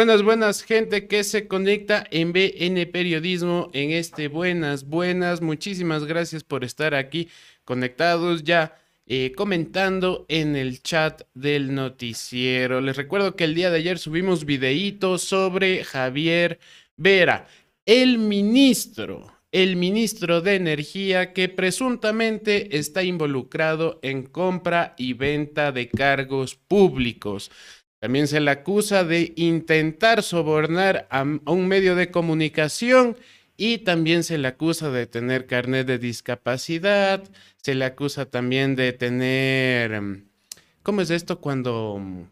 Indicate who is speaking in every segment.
Speaker 1: Buenas, buenas, gente que se conecta en BN Periodismo en este Buenas, buenas. Muchísimas gracias por estar aquí conectados ya. Eh, comentando en el chat del noticiero. Les recuerdo que el día de ayer subimos videitos sobre Javier Vera, el ministro, el ministro de Energía que presuntamente está involucrado en compra y venta de cargos públicos. También se le acusa de intentar sobornar a, un medio de comunicación y también se le acusa de tener carnet de discapacidad, se le acusa también de tener... Mm, ¿Cómo es esto cuando... Mm,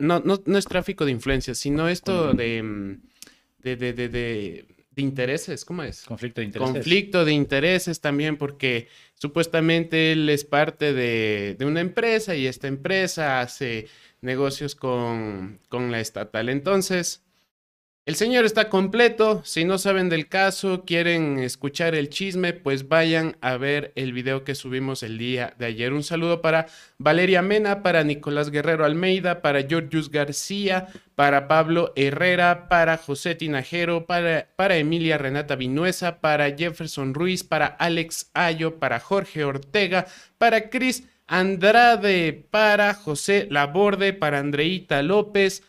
Speaker 1: no, no, no es tráfico de influencias, sino esto de, mm, de, de, de, de intereses, ¿cómo es?
Speaker 2: Conflicto de intereses.
Speaker 1: Conflicto de intereses también, porque supuestamente él es parte de, de una empresa y esta empresa hace negocios con, con la estatal. Entonces, el señor está completo. Si no saben del caso, quieren escuchar el chisme, pues vayan a ver el video que subimos el día de ayer. Un saludo para Valeria Mena, para Nicolás Guerrero Almeida, para Georgius García, para Pablo Herrera, para José Tinajero, para, para Emilia Renata Vinuesa, para Jefferson Ruiz, para Alex Ayo, para Jorge Ortega, para Cris Andrade, para José Laborde, para Andreita López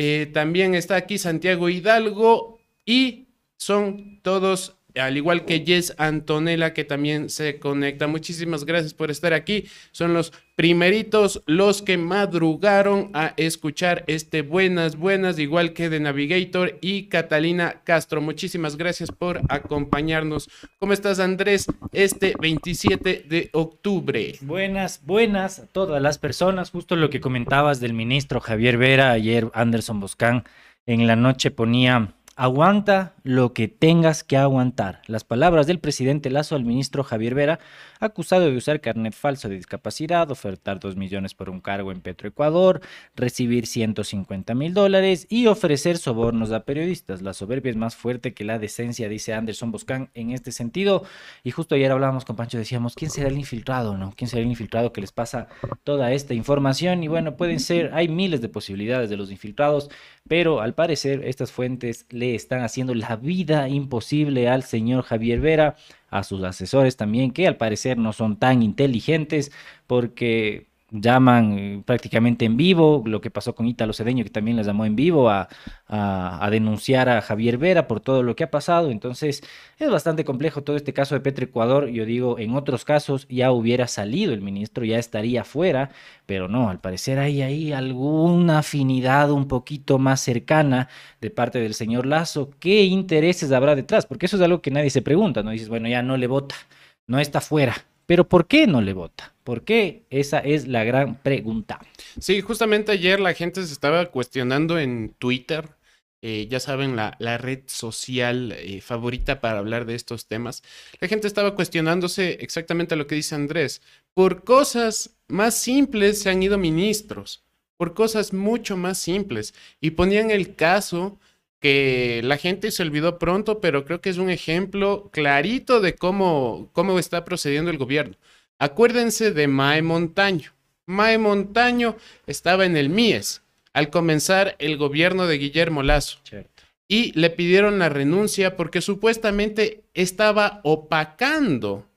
Speaker 1: eh, también está aquí Santiago Hidalgo y son todos, al igual que Jess Antonella, que también se conecta. Muchísimas gracias por estar aquí. Son los primeritos los que madrugaron a escuchar este Buenas, Buenas, igual que de Navigator y Catalina Castro. Muchísimas gracias por acompañarnos. ¿Cómo estás, Andrés? Este 27 de octubre.
Speaker 2: Buenas, buenas a todas las personas. Justo lo que comentabas del ministro Javier Vera, ayer Anderson Boscán en la noche ponía Aguanta lo que tengas que aguantar. Las palabras del presidente Lazo al ministro Javier Vera, acusado de usar carnet falso de discapacidad, ofertar 2 millones por un cargo en Petroecuador, recibir 150 mil dólares y ofrecer sobornos a periodistas. La soberbia es más fuerte que la decencia, dice Anderson Boscán en este sentido. Y justo ayer hablábamos con Pancho, decíamos, ¿quién será el infiltrado? no? ¿Quién será el infiltrado que les pasa toda esta información? Y bueno, pueden ser, hay miles de posibilidades de los infiltrados, pero al parecer estas fuentes le están haciendo la vida imposible al señor Javier Vera, a sus asesores también, que al parecer no son tan inteligentes porque llaman eh, prácticamente en vivo, lo que pasó con Ítalo Cedeño, que también les llamó en vivo a, a, denunciar a Javier Vera por todo lo que ha pasado. Entonces, es bastante complejo todo este caso de Petro Ecuador. Yo digo, en otros casos ya hubiera salido el ministro, ya estaría fuera, pero no, al parecer hay ahí alguna afinidad un poquito más cercana de parte del señor Lazo. ¿Qué intereses habrá detrás? Porque eso es algo que nadie se pregunta, ¿no? Dices, bueno, ya no le vota, no está fuera pero ¿por qué no le vota? ¿Por qué? Esa es la gran pregunta.
Speaker 1: Sí, justamente ayer la gente se estaba cuestionando en Twitter, eh, ya saben, la, la red social eh, favorita para hablar de estos temas. La gente estaba cuestionándose exactamente lo que dice Andrés. Por cosas más simples se han ido ministros, por cosas mucho más simples. Y ponían el caso que la gente se olvidó pronto, pero creo que es un ejemplo clarito de cómo, cómo está procediendo el gobierno. Acuérdense de Mae Montaño. Mae Montaño estaba en el MIES al comenzar el gobierno de Guillermo Lazo. Y le pidieron la renuncia porque supuestamente estaba opacando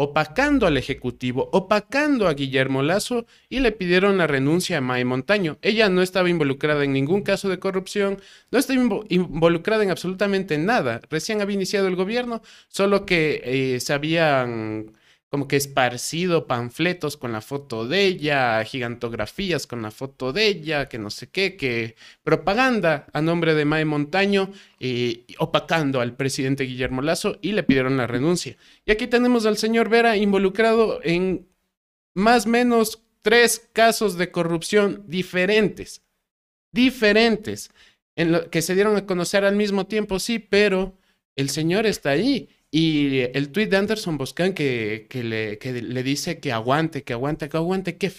Speaker 1: opacando al Ejecutivo, opacando a Guillermo Lazo y le pidieron la renuncia a Mae Montaño. Ella no estaba involucrada en ningún caso de corrupción, no estaba involucrada en absolutamente nada. Recién había iniciado el gobierno, solo que eh, se habían como que esparcido panfletos con la foto de ella, gigantografías con la foto de ella, que no sé qué, que propaganda a nombre de Mae Montaño, eh, opacando al presidente Guillermo Lazo y le pidieron la renuncia. Y aquí tenemos al señor Vera involucrado en más o menos tres casos de corrupción diferentes, diferentes, en lo que se dieron a conocer al mismo tiempo, sí, pero el señor está ahí y el tweet de Anderson Boscan que, que, le, que le dice que aguante, que aguante, que aguante, ¿qué?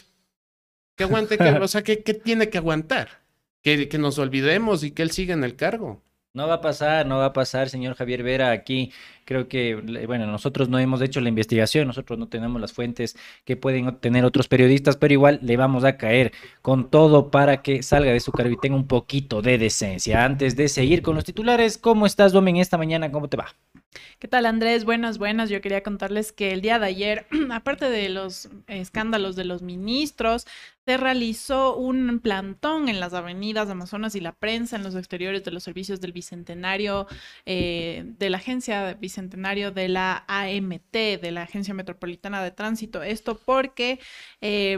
Speaker 1: Que aguante, que, o sea, ¿qué, tiene que aguantar? Que, que nos olvidemos y que él siga en el cargo.
Speaker 2: No va a pasar, no va a pasar, señor Javier Vera. Aquí Creo que, bueno, nosotros no hemos hecho la investigación, nosotros no tenemos las fuentes que pueden obtener otros periodistas, pero igual le vamos a caer con todo para que salga de su cargo y tenga un poquito de decencia. Antes de seguir con los titulares, ¿cómo estás, Domen, esta mañana? ¿Cómo te va?
Speaker 3: ¿Qué tal Andrés? Buenas, buenas. Yo quería contarles que el día de ayer, aparte de los escándalos de los ministros, se realizó un plantón en las avenidas Amazonas y la prensa en los exteriores de los servicios del Bicentenario, eh, de la Agencia Bicentenario de la AMT, de la Agencia Metropolitana de Tránsito. Esto porque... Eh,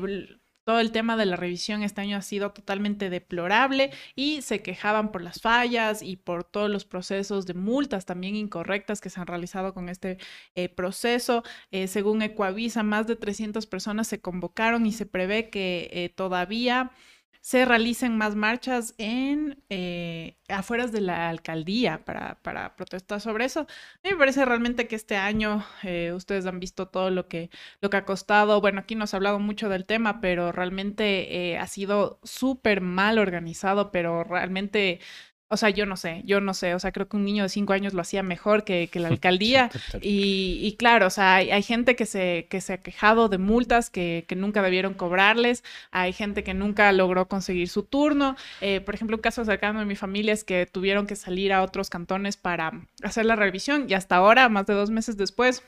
Speaker 3: todo el tema de la revisión este año ha sido totalmente deplorable y se quejaban por las fallas y por todos los procesos de multas también incorrectas que se han realizado con este eh, proceso. Eh, según Ecuavisa, más de 300 personas se convocaron y se prevé que eh, todavía se realicen más marchas en eh, afueras de la alcaldía para, para, protestar sobre eso. A mí me parece realmente que este año eh, ustedes han visto todo lo que, lo que ha costado. Bueno, aquí nos ha hablado mucho del tema, pero realmente eh, ha sido súper mal organizado, pero realmente o sea, yo no sé, yo no sé, o sea, creo que un niño de cinco años lo hacía mejor que, que la alcaldía. y, y, claro, o sea, hay, hay, gente que se, que se ha quejado de multas que, que, nunca debieron cobrarles, hay gente que nunca logró conseguir su turno. Eh, por ejemplo, un caso cercano de mi familia es que tuvieron que salir a otros cantones para hacer la revisión y hasta ahora, más de dos meses después,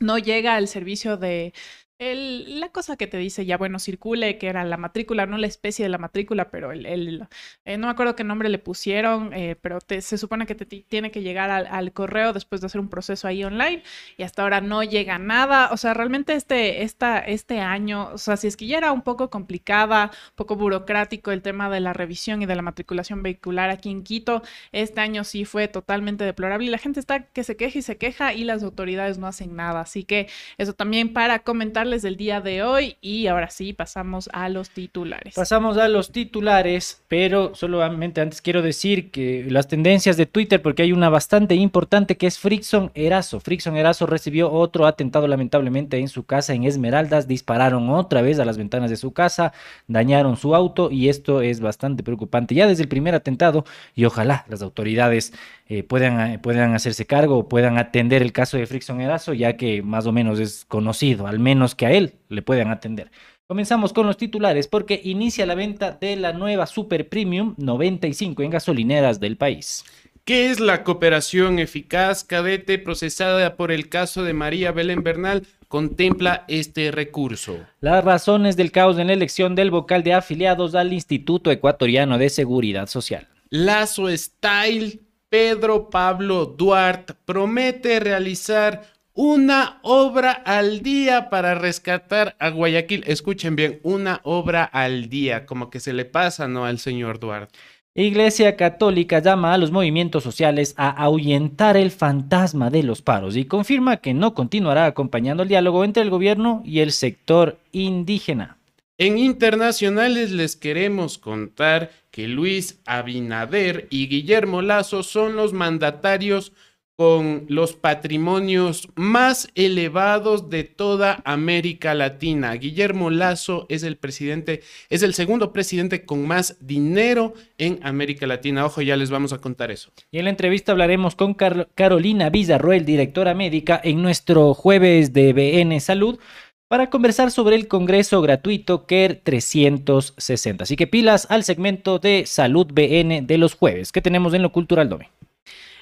Speaker 3: no llega el servicio de, el, la cosa que te dice ya, bueno, circule, que era la matrícula, no la especie de la matrícula, pero el, eh, no me acuerdo qué nombre le pusieron, eh, pero te, se supone que te, tiene que llegar al, al, correo después de hacer un proceso ahí online y hasta ahora no llega nada. O sea, realmente este, esta, este año, o sea, si es que ya era un poco complicada, un poco burocrático el tema de la revisión y de la matriculación vehicular aquí en Quito, este año sí fue totalmente deplorable y la gente está que se queja y se queja y las autoridades no hacen nada. Así que eso también para comentar del día de hoy y ahora sí pasamos a los titulares.
Speaker 2: Pasamos a los titulares, pero solamente antes quiero decir que las tendencias de Twitter, porque hay una bastante importante que es Frickson Erazo. Frickson Erazo recibió otro atentado lamentablemente en su casa en Esmeraldas, dispararon otra vez a las ventanas de su casa, dañaron su auto y esto es bastante preocupante ya desde el primer atentado y ojalá las autoridades eh, puedan, eh, puedan hacerse cargo o puedan atender el caso de Frickson Erazo, ya que más o menos es conocido, al menos que a él le puedan atender. Comenzamos con los titulares porque inicia la venta de la nueva Super Premium 95 en gasolineras del país.
Speaker 1: ¿Qué es la cooperación eficaz, cadete, procesada por el caso de María Belén Bernal? Contempla este recurso.
Speaker 2: Las razones del caos en la elección del vocal de afiliados al Instituto Ecuatoriano de Seguridad Social.
Speaker 1: Lazo Style Pedro Pablo Duarte promete realizar una obra al día para rescatar a Guayaquil. Escuchen bien, una obra al día, como que se le pasa, ¿no? Al señor Duarte.
Speaker 2: Iglesia Católica llama a los movimientos sociales a ahuyentar el fantasma de los paros y confirma que no continuará acompañando el diálogo entre el gobierno y el sector indígena.
Speaker 1: En internacionales les queremos contar que Luis Abinader y Guillermo Lazo son los mandatarios con los patrimonios más elevados de toda América Latina. Guillermo Lazo es el presidente, es el segundo presidente con más dinero en América Latina. Ojo, ya les vamos a contar eso.
Speaker 2: Y en la entrevista hablaremos con Car Carolina Villarroel, directora médica, en nuestro jueves de BN Salud para conversar sobre el Congreso Gratuito KER 360. Así que pilas al segmento de Salud BN de los jueves que tenemos en lo cultural, Domi.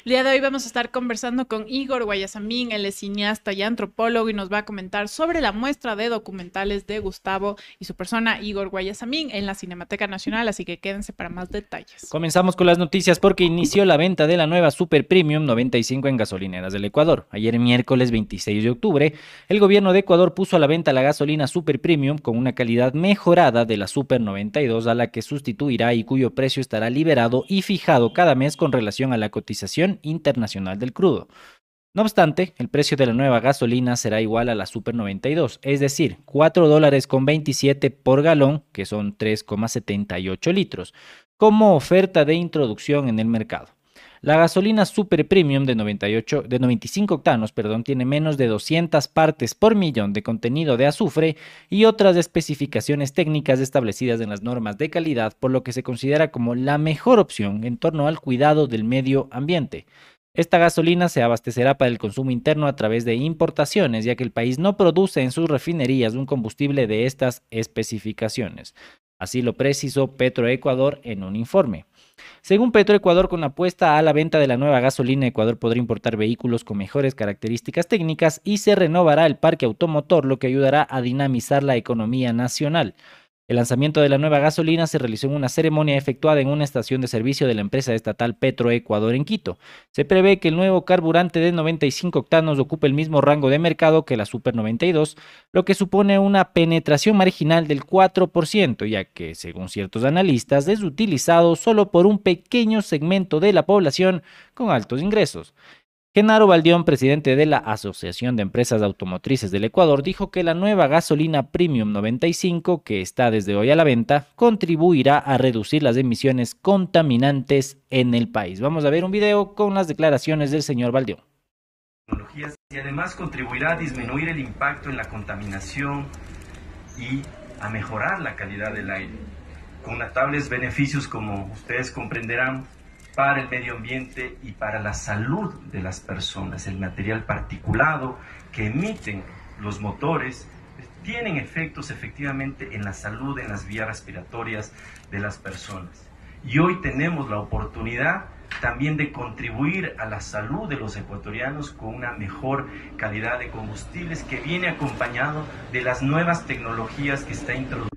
Speaker 3: El día de hoy vamos a estar conversando con Igor Guayasamín, él es cineasta y antropólogo y nos va a comentar sobre la muestra de documentales de Gustavo y su persona Igor Guayasamín en la Cinemateca Nacional, así que quédense para más detalles.
Speaker 2: Comenzamos con las noticias porque inició la venta de la nueva Super Premium 95 en gasolineras del Ecuador. Ayer miércoles 26 de octubre, el gobierno de Ecuador puso a la venta la gasolina Super Premium con una calidad mejorada de la Super 92 a la que sustituirá y cuyo precio estará liberado y fijado cada mes con relación a la cotización Internacional del Crudo. No obstante, el precio de la nueva gasolina será igual a la Super 92, es decir, 4 dólares con 27 por galón, que son 3,78 litros, como oferta de introducción en el mercado. La gasolina Super Premium de, 98, de 95 octanos perdón, tiene menos de 200 partes por millón de contenido de azufre y otras especificaciones técnicas establecidas en las normas de calidad, por lo que se considera como la mejor opción en torno al cuidado del medio ambiente. Esta gasolina se abastecerá para el consumo interno a través de importaciones, ya que el país no produce en sus refinerías un combustible de estas especificaciones. Así lo precisó Petroecuador en un informe. Según Petroecuador, con apuesta a la venta de la nueva gasolina, Ecuador podrá importar vehículos con mejores características técnicas y se renovará el parque automotor, lo que ayudará a dinamizar la economía nacional. El lanzamiento de la nueva gasolina se realizó en una ceremonia efectuada en una estación de servicio de la empresa estatal Petroecuador en Quito. Se prevé que el nuevo carburante de 95 octanos ocupe el mismo rango de mercado que la Super 92, lo que supone una penetración marginal del 4%, ya que, según ciertos analistas, es utilizado solo por un pequeño segmento de la población con altos ingresos. Genaro Baldión, presidente de la Asociación de Empresas Automotrices del Ecuador, dijo que la nueva gasolina Premium 95, que está desde hoy a la venta, contribuirá a reducir las emisiones contaminantes en el país. Vamos a ver un video con las declaraciones del señor Baldión.
Speaker 4: Y además contribuirá a disminuir el impacto en la contaminación y a mejorar la calidad del aire, con notables beneficios como ustedes comprenderán para el medio ambiente y para la salud de las personas. El material particulado que emiten los motores tienen efectos efectivamente en la salud, en las vías respiratorias de las personas. Y hoy tenemos la oportunidad también de contribuir a la salud de los ecuatorianos con una mejor calidad de combustibles que viene acompañado de las nuevas tecnologías que está introduciendo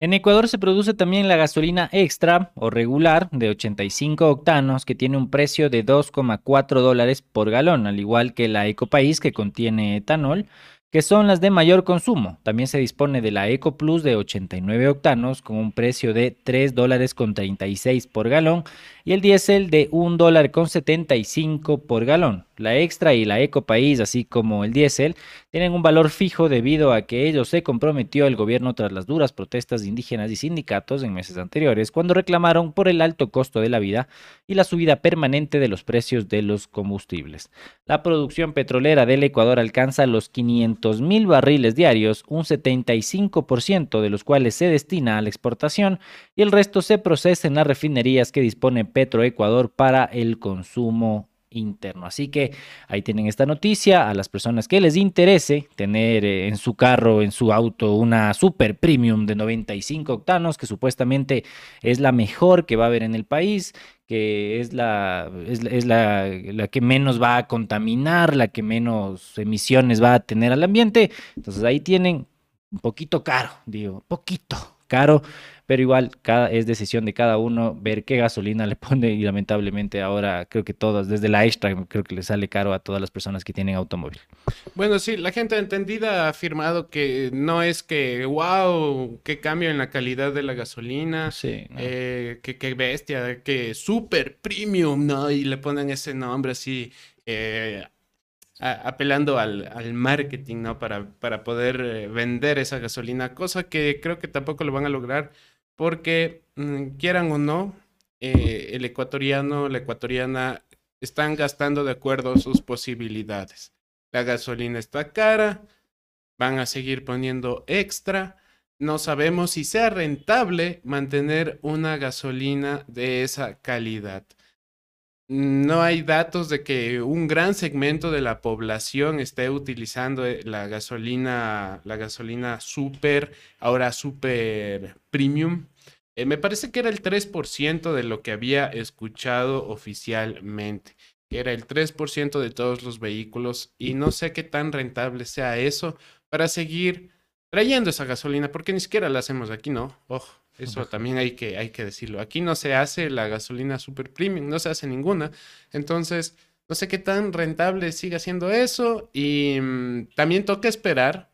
Speaker 2: en Ecuador se produce también la gasolina extra o regular de 85 octanos que tiene un precio de 2,4 dólares por galón, al igual que la Ecopaís que contiene etanol que son las de mayor consumo. También se dispone de la Eco Plus de 89 octanos con un precio de 3 dólares con 36 por galón y el diésel de 1 dólar con 75 por galón. La extra y la Eco País, así como el diésel, tienen un valor fijo debido a que ellos se comprometió el gobierno tras las duras protestas de indígenas y sindicatos en meses anteriores, cuando reclamaron por el alto costo de la vida y la subida permanente de los precios de los combustibles. La producción petrolera del Ecuador alcanza los 500 mil barriles diarios, un 75% de los cuales se destina a la exportación y el resto se procesa en las refinerías que dispone Petroecuador para el consumo interno. Así que ahí tienen esta noticia a las personas que les interese tener eh, en su carro, en su auto, una super premium de 95 octanos, que supuestamente es la mejor que va a haber en el país, que es la, es, la, la, que menos va a contaminar, la que menos emisiones va a tener al ambiente. Entonces ahí tienen un poquito caro, digo, poquito caro, pero igual cada, es decisión de cada uno ver qué gasolina le pone y lamentablemente ahora creo que todas, desde la extra, creo que le sale caro a todas las personas que tienen automóvil.
Speaker 1: Bueno, sí, la gente entendida ha afirmado que no es que, wow, qué cambio en la calidad de la gasolina,
Speaker 2: sí,
Speaker 1: eh, que, bestia, que super premium, ¿no? Y le ponen ese nombre así. Eh, apelando al, marketing, ¿no? Para, para poder eh, vender esa gasolina, cosa que creo que tampoco lo van a lograr porque mm, quieran o no, eh, el ecuatoriano, la ecuatoriana están gastando de acuerdo a sus posibilidades. La gasolina está cara, van a seguir poniendo extra. No sabemos si sea rentable mantener una gasolina de esa calidad. No hay datos de que un gran segmento de la población esté utilizando eh, la gasolina, la gasolina super, ahora super premium. Eh, me parece que era el 3% de lo que había escuchado oficialmente, que era el 3% de todos los vehículos y no sé qué tan rentable sea eso para seguir trayendo esa gasolina, porque ni siquiera la hacemos aquí, ¿no? Ojo. Eso también hay que, hay que decirlo. Aquí no se hace la gasolina super premium, no se hace ninguna. Entonces, no sé qué tan rentable siga siendo eso. Y mm, también toca esperar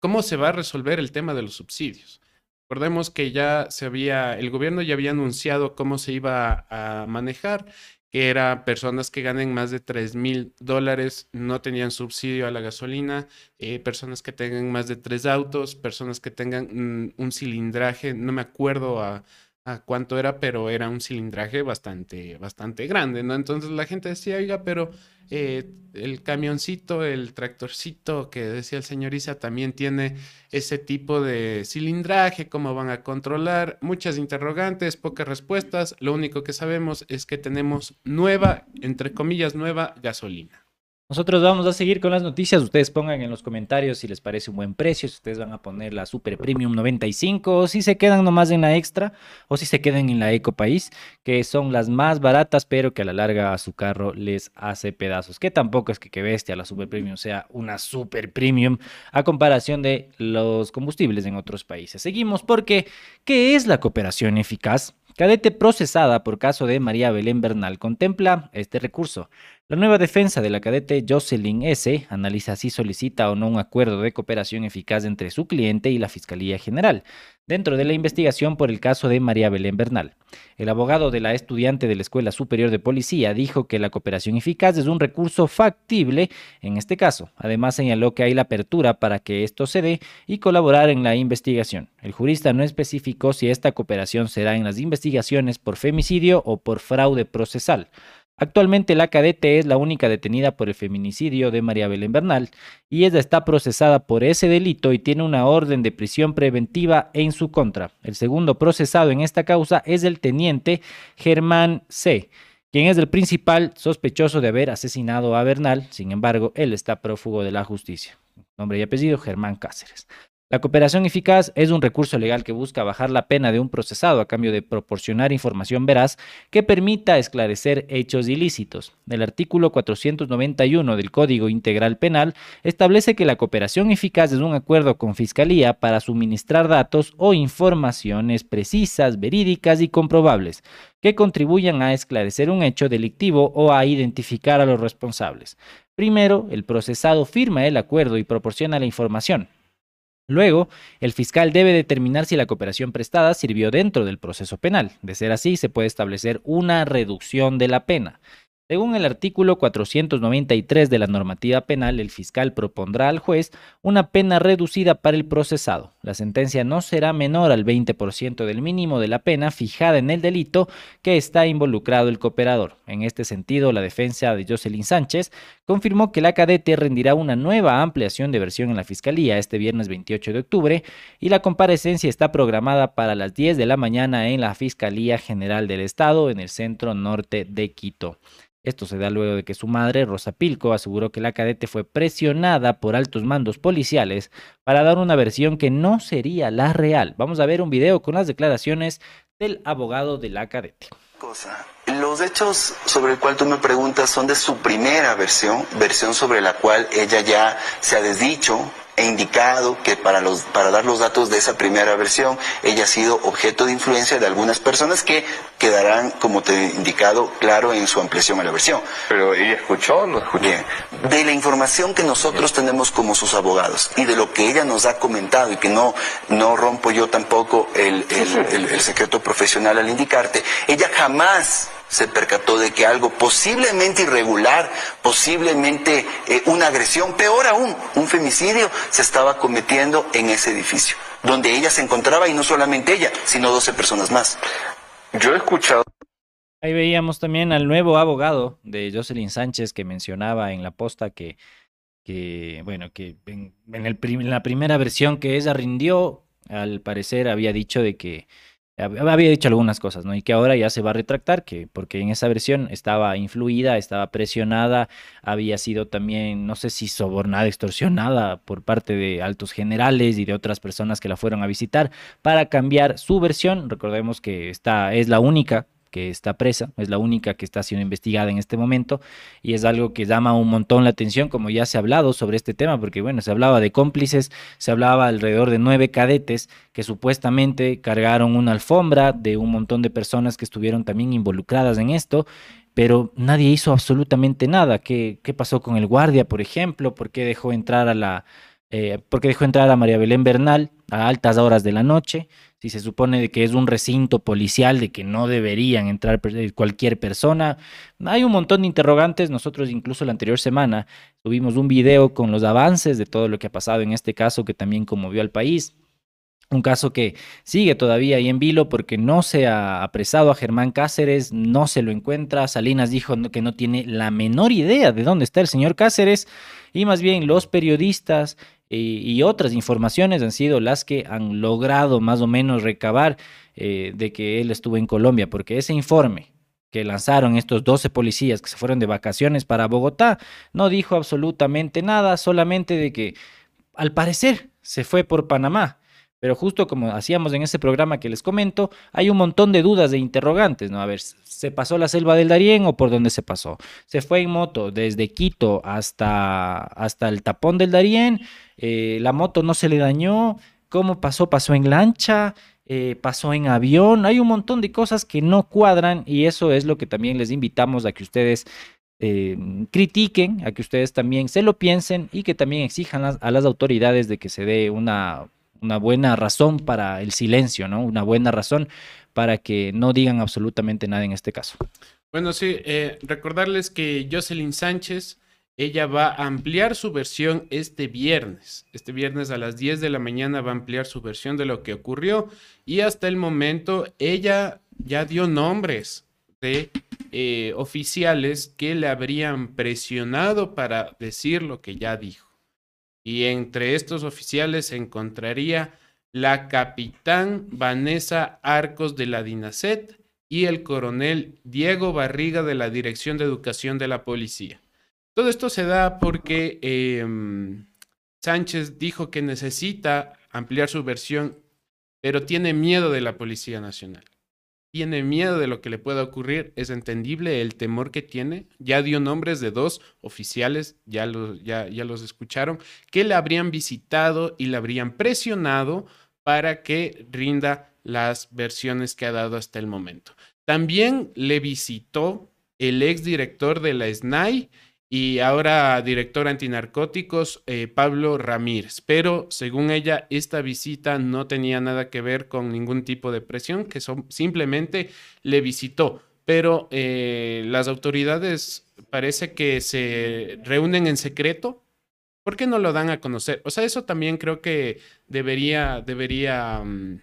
Speaker 1: cómo se va a resolver el tema de los subsidios. Recordemos que ya se había, el gobierno ya había anunciado cómo se iba a manejar que era personas que ganen más de 3 mil dólares, no tenían subsidio a la gasolina, eh, personas que tengan más de tres autos, personas que tengan un cilindraje, no me acuerdo a, a cuánto era, pero era un cilindraje bastante, bastante grande, ¿no? Entonces la gente decía, oiga, pero eh, el camioncito, el tractorcito que decía el señor Isa también tiene ese tipo de cilindraje, ¿cómo van a controlar? Muchas interrogantes, pocas respuestas. Lo único que sabemos es que tenemos nueva, entre comillas, nueva gasolina.
Speaker 2: Nosotros vamos a seguir con las noticias. Ustedes pongan en los comentarios si les parece un buen precio, si ustedes van a poner la Super Premium 95 o si se quedan nomás en la Extra o si se quedan en la Eco País, que son las más baratas, pero que a la larga a su carro les hace pedazos. Que tampoco es que que bestia la Super Premium sea una Super Premium a comparación de los combustibles en otros países. Seguimos porque, ¿qué es la cooperación eficaz? Cadete procesada por caso de María Belén Bernal contempla este recurso. La nueva defensa de la cadete Jocelyn S. analiza si solicita o no un acuerdo de cooperación eficaz entre su cliente y la Fiscalía General, dentro de la investigación por el caso de María Belén Bernal. El abogado de la estudiante de la Escuela Superior de Policía dijo que la cooperación eficaz es un recurso factible en este caso. Además señaló que hay la apertura para que esto se dé y colaborar en la investigación. El jurista no especificó si esta cooperación será en las investigaciones por femicidio o por fraude procesal. Actualmente la cadete es la única detenida por el feminicidio de María Belén Bernal y ella está procesada por ese delito y tiene una orden de prisión preventiva en su contra. El segundo procesado en esta causa es el teniente Germán C., quien es el principal sospechoso de haber asesinado a Bernal. Sin embargo, él está prófugo de la justicia. Nombre y apellido Germán Cáceres. La cooperación eficaz es un recurso legal que busca bajar la pena de un procesado a cambio de proporcionar información veraz que permita esclarecer hechos ilícitos. El artículo 491 del Código Integral Penal establece que la cooperación eficaz es un acuerdo con Fiscalía para suministrar datos o informaciones precisas, verídicas y comprobables que contribuyan a esclarecer un hecho delictivo o a identificar a los responsables. Primero, el procesado firma el acuerdo y proporciona la información. Luego, el fiscal debe determinar si la cooperación prestada sirvió dentro del proceso penal. De ser así, se puede establecer una reducción de la pena. Según el artículo 493 de la normativa penal, el fiscal propondrá al juez una pena reducida para el procesado. La sentencia no será menor al 20% del mínimo de la pena fijada en el delito que está involucrado el cooperador. En este sentido, la defensa de Jocelyn Sánchez confirmó que la cadete rendirá una nueva ampliación de versión en la fiscalía este viernes 28 de octubre y la comparecencia está programada para las 10 de la mañana en la Fiscalía General del Estado en el centro norte de Quito. Esto se da luego de que su madre, Rosa Pilco, aseguró que la cadete fue presionada por altos mandos policiales para dar una versión que no sería la real. Vamos a ver un video con las declaraciones del abogado de la cadete.
Speaker 5: Los hechos sobre el cual tú me preguntas son de su primera versión, versión sobre la cual ella ya se ha desdicho, He indicado que para, los, para dar los datos de esa primera versión, ella ha sido objeto de influencia de algunas personas que quedarán, como te he indicado, claro en su ampliación a la versión.
Speaker 6: ¿Pero ella escuchó o no escuchó?
Speaker 5: Bien, de la información que nosotros tenemos como sus abogados y de lo que ella nos ha comentado y que no, no rompo yo tampoco el, el, el secreto profesional al indicarte, ella jamás se percató de que algo posiblemente irregular, posiblemente eh, una agresión, peor aún, un femicidio, se estaba cometiendo en ese edificio, donde ella se encontraba y no solamente ella, sino 12 personas más.
Speaker 6: Yo he escuchado.
Speaker 2: Ahí veíamos también al nuevo abogado de Jocelyn Sánchez que mencionaba en la posta que, que bueno, que en, el en la primera versión que ella rindió, al parecer había dicho de que había dicho algunas cosas, ¿no? Y que ahora ya se va a retractar, que porque en esa versión estaba influida, estaba presionada, había sido también, no sé si sobornada, extorsionada por parte de altos generales y de otras personas que la fueron a visitar para cambiar su versión. Recordemos que esta es la única que está presa, es la única que está siendo investigada en este momento y es algo que llama un montón la atención, como ya se ha hablado sobre este tema, porque bueno, se hablaba de cómplices, se hablaba alrededor de nueve cadetes que supuestamente cargaron una alfombra de un montón de personas que estuvieron también involucradas en esto pero nadie hizo absolutamente nada. ¿Qué, qué pasó con el guardia, por ejemplo? ¿Por qué dejó entrar a la, eh, por qué dejó entrar a María Belén Bernal a altas horas de la noche? Si se supone que es un recinto policial, de que no deberían entrar eh, cualquier persona. Hay un montón de interrogantes. Nosotros incluso la anterior semana tuvimos un video con los avances de todo lo que ha pasado en este caso que también conmovió al país. Un caso que sigue todavía ahí en vilo porque no se ha apresado a Germán Cáceres, no se lo encuentra. Salinas dijo que no tiene la menor idea de dónde está el señor Cáceres y más bien los periodistas y, otras informaciones han sido las que han logrado más o menos recabar eh, de que él estuvo en Colombia, porque ese informe que lanzaron estos 12 policías que se fueron de vacaciones para Bogotá no dijo absolutamente nada, solamente de que al parecer se fue por Panamá pero justo como hacíamos en ese programa que les comento, hay un montón de dudas, de interrogantes, ¿no? A ver, ¿se pasó la selva del Darién o por dónde se pasó? ¿Se fue en moto desde Quito hasta, hasta el tapón del Darién? Eh, ¿La moto no se le dañó? ¿Cómo pasó? ¿Pasó en lancha? Eh, pasó en avión, hay un montón de cosas que no cuadran y eso es lo que también les invitamos a que ustedes eh, critiquen, a que ustedes también se lo piensen y que también exijan a las autoridades de que se dé una una buena razón para el silencio, ¿no? Una buena razón para que no digan absolutamente nada en este caso.
Speaker 1: Bueno, sí, eh, recordarles que Jocelyn Sánchez, ella va a ampliar su versión este viernes. Este viernes a las 10 de la mañana va a ampliar su versión de lo que ocurrió y hasta el momento ella ya dio nombres de eh, oficiales que le habrían presionado para decir lo que ya dijo y entre estos oficiales se encontraría la capitán Vanessa Arcos de la DINASET y el coronel Diego Barriga de la Dirección de Educación de la Policía. Todo esto se da porque em, Sánchez dijo que necesita ampliar su versión, pero tiene miedo de la Policía Nacional tiene miedo de lo que le pueda ocurrir, es entendible el temor que tiene. Ya dio nombres de dos oficiales, ya, los escucharon, que le habrían visitado y le habrían presionado para que rinda las versiones que ha dado hasta el momento. También le visitó el exdirector de la SNAI y ahora director antinarcóticos, eh, Pablo Ramírez. Pero según ella, esta visita no tenía nada que ver con ningún tipo de presión, que simplemente le visitó. Pero eh, las autoridades parece que se reúnen en secreto. ¿Por qué no lo dan a conocer? O sea, eso también creo que debería, debería mm,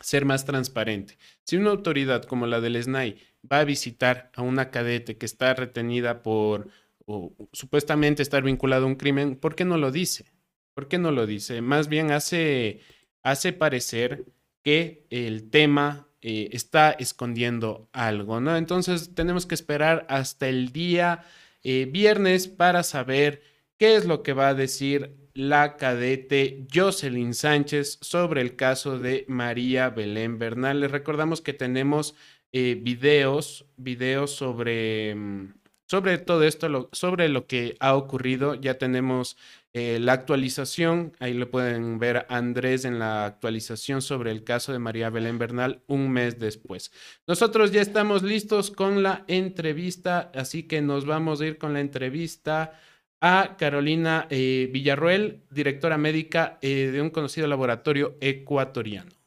Speaker 1: ser más transparente. Si una autoridad como la del SNAI va a visitar a una cadete que está retenida por o supuestamente estar vinculado a un crimen, ¿por qué no lo dice? ¿Por qué no lo dice? Más bien hace, hace parecer que el tema eh, está escondiendo algo, ¿no? Entonces tenemos que esperar hasta el día eh, viernes para saber qué es lo que va a decir la cadete Jocelyn Sánchez sobre el caso de María Belén Bernal. Les recordamos que tenemos eh, videos, videos sobre mm, sobre todo esto, sobre lo que ha ocurrido, ya tenemos eh, la actualización, ahí lo pueden ver Andrés en la actualización sobre el caso de María Belén Bernal un mes después. Nosotros ya estamos listos con la entrevista, así que nos vamos a ir con la entrevista a Carolina eh, Villarruel, directora médica eh, de un conocido laboratorio ecuatoriano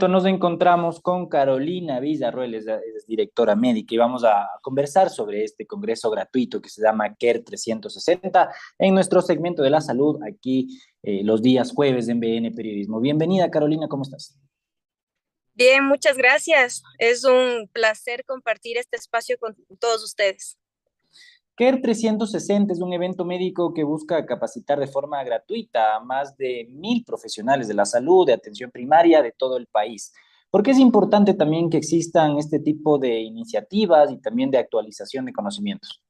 Speaker 2: nos encontramos con Carolina Villarroel, es, directora médica, y vamos a conversar sobre este congreso gratuito que se llama CARE 360 en nuestro segmento de la salud, aquí eh, los días jueves en BN Periodismo. Bienvenida, Carolina, ¿cómo estás?
Speaker 7: Bien, muchas gracias. Es un placer compartir este espacio con todos ustedes.
Speaker 2: CARE 360 es un evento médico que busca capacitar de forma gratuita a más de mil profesionales de la salud, de atención primaria de todo el país. ¿Por qué es importante también que existan este tipo de iniciativas y también de actualización de conocimientos?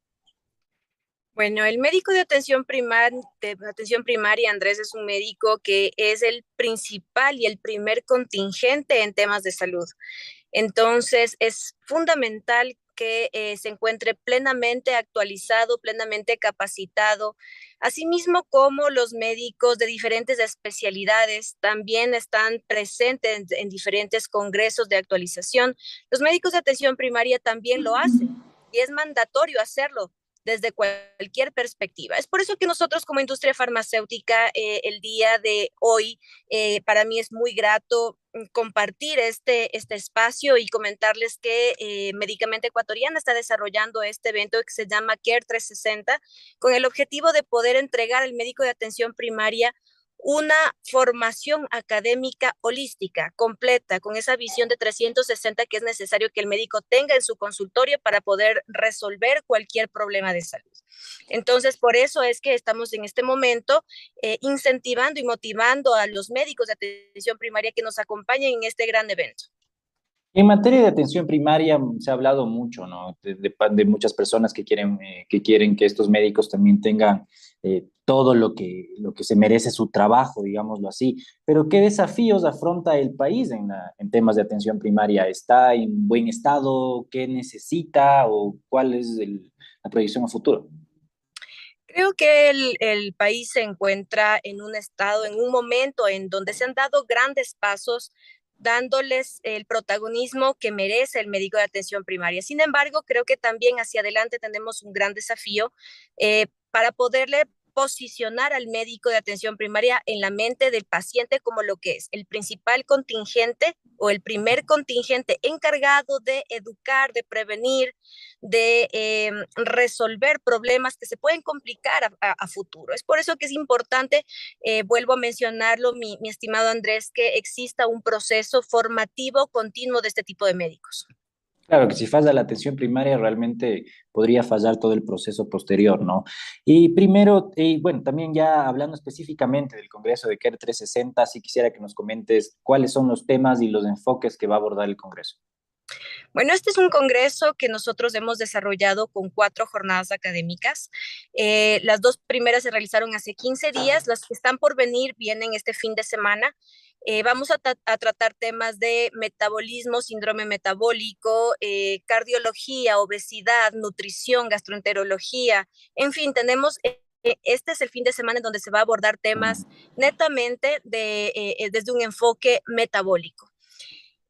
Speaker 7: Bueno, el médico de atención, de atención primaria, Andrés, es un médico que es el principal y el primer contingente en temas de salud. Entonces, es fundamental que eh, se encuentre plenamente actualizado, plenamente capacitado, asimismo como los médicos de diferentes especialidades también están presentes en, diferentes congresos de actualización. Los médicos de atención primaria también lo hacen y es mandatorio hacerlo desde cualquier perspectiva. Es por eso que nosotros como industria farmacéutica eh, el día de hoy, eh, para mí es muy grato mm, compartir este, este espacio y comentarles que eh, Medicamento Ecuatoriana está desarrollando este evento que se llama Care 360 con el objetivo de poder entregar al médico de atención primaria una formación académica holística, completa, con esa visión de 360 que es necesario que el médico tenga en su consultorio para poder resolver cualquier problema de salud. Entonces, por eso es que estamos en este momento eh, incentivando y motivando a los médicos de atención primaria que nos acompañen en este gran evento.
Speaker 8: En materia de atención primaria mm, se ha hablado mucho, ¿no? De, muchas personas que quieren, eh, que quieren que estos médicos también tengan eh, todo lo que, lo que se merece su trabajo, digámoslo así. Pero ¿qué desafíos afronta el país en, temas de atención primaria? ¿Está en buen estado? ¿Qué necesita? ¿O cuál es la proyección a futuro?
Speaker 7: Creo que el, el, país se encuentra en un estado, en un momento en donde se han dado grandes pasos dándoles el protagonismo que merece el médico de atención primaria. Sin embargo, creo que también hacia adelante tenemos un gran desafío eh, para poderle posicionar al médico de atención primaria en la mente del paciente como lo que es el principal contingente o el primer contingente encargado de educar, de prevenir, de em, resolver problemas que se pueden complicar a, futuro. Es por eso que es importante, eh, vuelvo a mencionarlo, mi, mi estimado Andrés, que exista un proceso formativo continuo de este tipo de médicos.
Speaker 8: Claro, que si falla la atención primaria realmente podría fallar todo el proceso posterior, ¿no? Y primero, y bueno, también ya hablando específicamente del Congreso de CARE 360, sí quisiera que nos comentes cuáles son los temas y los enfoques que va a abordar el Congreso.
Speaker 7: Bueno, este es un congreso que nosotros hemos desarrollado con cuatro jornadas académicas. Eh, las dos primeras se realizaron hace 15 días, las que están por venir vienen este fin de semana. Eh, vamos a, tratar temas de metabolismo, síndrome metabólico, eh, cardiología, obesidad, nutrición, gastroenterología. En fin, tenemos este es el fin de semana en donde se va a abordar temas netamente de, desde un enfoque metabólico.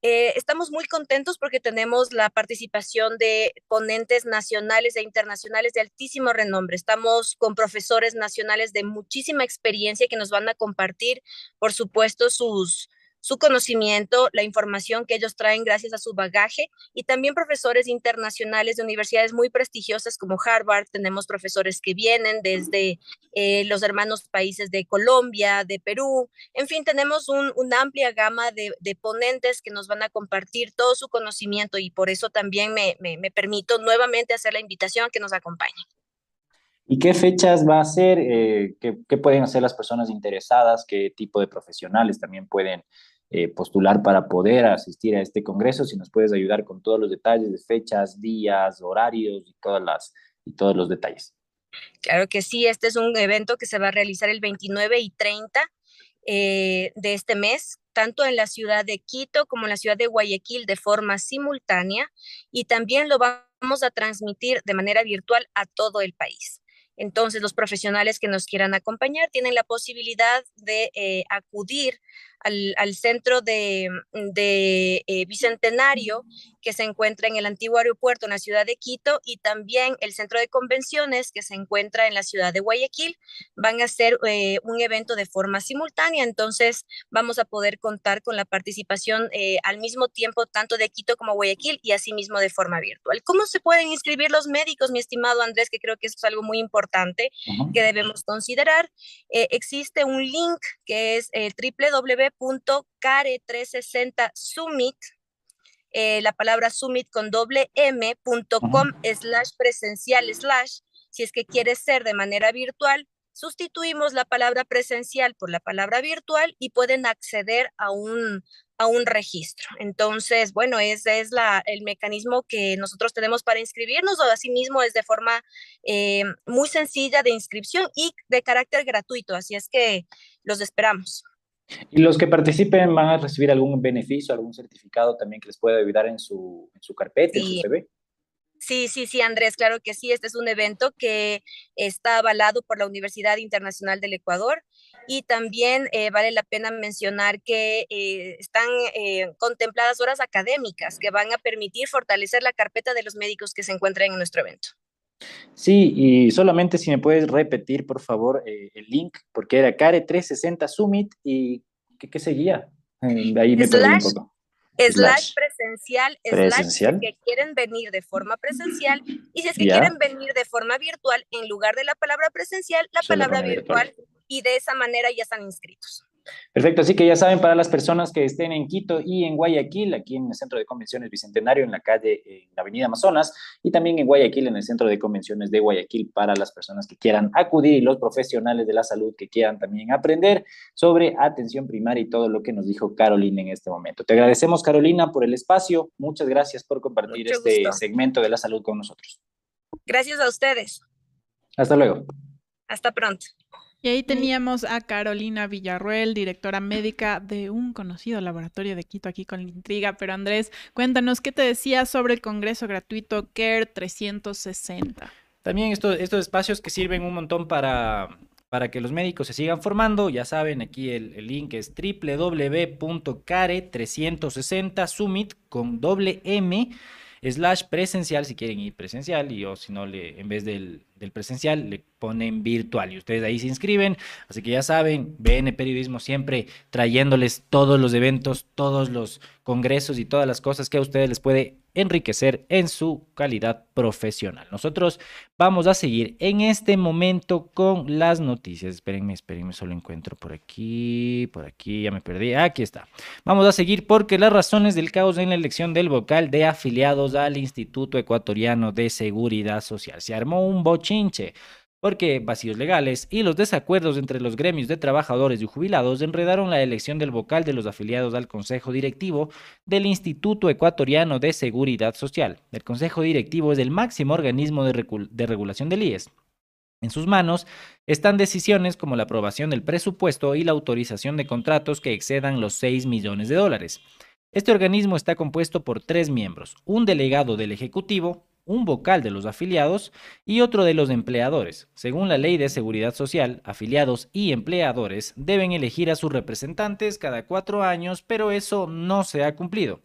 Speaker 7: Eh, estamos muy contentos porque tenemos la participación de ponentes nacionales e internacionales de altísimo renombre. Estamos con profesores nacionales de muchísima experiencia que nos van a compartir, por supuesto, sus, su conocimiento, la información que ellos traen gracias a su bagaje y también profesores internacionales de universidades muy prestigiosas como Harvard. Tenemos profesores que vienen desde eh, los hermanos países de Colombia, de Perú. En fin, tenemos una amplia gama de, ponentes que nos van a compartir todo su conocimiento y por eso también me, permito nuevamente hacer la invitación a que nos acompañen.
Speaker 8: ¿Y qué fechas va a ser? Eh, ¿qué, ¿qué, pueden hacer las personas interesadas? ¿Qué tipo de profesionales también pueden eh, postular para poder asistir a este congreso, si nos puedes ayudar con todos los detalles de fechas, días, horarios y, todas las, y todos los detalles.
Speaker 7: Claro que sí, este es un evento que se va a realizar el 29 y 30 eh, de este mes, tanto en la ciudad de Quito como en la ciudad de Guayaquil de forma simultánea y también lo vamos a transmitir de manera virtual a todo el país. Entonces, los profesionales que nos quieran acompañar tienen la posibilidad de eh, acudir al, centro de, eh, Bicentenario que se encuentra en el antiguo aeropuerto en la ciudad de Quito y también el centro de convenciones que se encuentra en la ciudad de Guayaquil. Van a ser eh, un evento de forma simultánea, entonces vamos a poder contar con la participación eh, al mismo tiempo tanto de Quito como Guayaquil y asimismo de forma virtual. ¿Cómo se pueden inscribir los médicos, mi estimado Andrés? Que creo que eso es algo muy importante que debemos considerar. existe un link que es www.care360 Summit eh, la palabra summit con doble m.com slash presencial slash, si es que quieres ser de manera virtual, sustituimos la palabra presencial por la palabra virtual y pueden acceder a un, a un registro. Entonces, bueno, ese es la, el mecanismo que nosotros tenemos para inscribirnos o asimismo es de forma eh, muy sencilla de inscripción y de carácter gratuito, así es que los esperamos.
Speaker 8: ¿Y los que participen van a recibir algún beneficio, algún certificado también que les pueda ayudar en su, en su carpeta, en su CV?
Speaker 7: Sí, sí, sí, Andrés, claro que sí. Este es un evento que está avalado por la Universidad Internacional del Ecuador y también eh, vale la pena mencionar que eh, están eh, contempladas horas académicas que van a permitir fortalecer la carpeta de los médicos que se encuentran en nuestro evento.
Speaker 8: Sí, y solamente si me puedes repetir, por favor, eh, el link, porque era Care 360 Summit y ¿qué, seguía?
Speaker 7: Eh, ahí me perdí un poco. Slash, presencial, presencial, que quieren venir de forma presencial y si es que quieren venir de forma virtual, en lugar de la palabra presencial, la palabra virtual y de esa manera ya están inscritos.
Speaker 2: Perfecto, así que ya saben, para las personas que estén en Quito y en Guayaquil, aquí en el Centro de Convenciones Bicentenario, en la calle, en la Avenida Amazonas, y también en Guayaquil, en el Centro de Convenciones de Guayaquil, para las personas que quieran acudir y los profesionales de la salud que quieran también aprender sobre atención primaria y todo lo que nos dijo Carolina en este momento. Te agradecemos, Carolina, por el espacio. Muchas gracias por compartir este segmento de la salud con nosotros.
Speaker 7: Gracias a ustedes.
Speaker 2: Hasta luego.
Speaker 7: Hasta pronto.
Speaker 3: Y ahí teníamos a Carolina Villarruel, directora médica de un conocido laboratorio de Quito, aquí con la intriga. Pero Andrés, cuéntanos qué te decía sobre el Congreso Gratuito CARE 360.
Speaker 2: También estos, estos espacios que sirven un montón para, para que los médicos se sigan formando. Ya saben, aquí el, el link es www.care360 summit con doble M slash presencial si quieren ir presencial y o si no le en vez del, presencial le ponen virtual y ustedes ahí se inscriben. Así que ya saben BN Periodismo siempre trayéndoles todos los eventos todos los congresos y todas las cosas que a ustedes les puede enriquecer en su calidad profesional. Nosotros vamos a seguir en este momento con las noticias. Espérenme, espérenme, solo encuentro por aquí, por aquí, ya me perdí. Aquí está. Vamos a seguir porque las razones del caos en la elección del vocal de afiliados al Instituto Ecuatoriano de Seguridad Social. Se armó un bochinche porque vacíos legales y los desacuerdos entre los gremios de trabajadores y jubilados enredaron la elección del vocal de los afiliados al Consejo Directivo del Instituto Ecuatoriano de Seguridad Social. El Consejo Directivo es el máximo organismo de, regulación del IES. En sus manos están decisiones como la aprobación del presupuesto y la autorización de contratos que excedan los 6 millones de dólares. Este organismo está compuesto por tres miembros, un delegado del Ejecutivo, un vocal de los afiliados y otro de los empleadores. Según la ley de seguridad social, afiliados y empleadores deben elegir a sus representantes cada cuatro años, pero eso no se ha cumplido.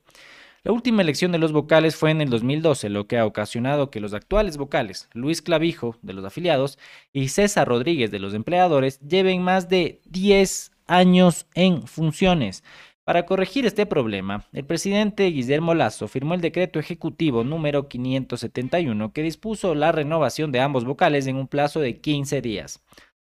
Speaker 2: La última elección de los vocales fue en el 2012, lo que ha ocasionado que los actuales vocales, Luis Clavijo, de los afiliados, y César Rodríguez, de los empleadores, lleven más de 10 años en funciones. Para corregir este problema, el presidente Guillermo Lazo firmó el decreto ejecutivo número 571 que dispuso la renovación de ambos vocales en un plazo de 15 días.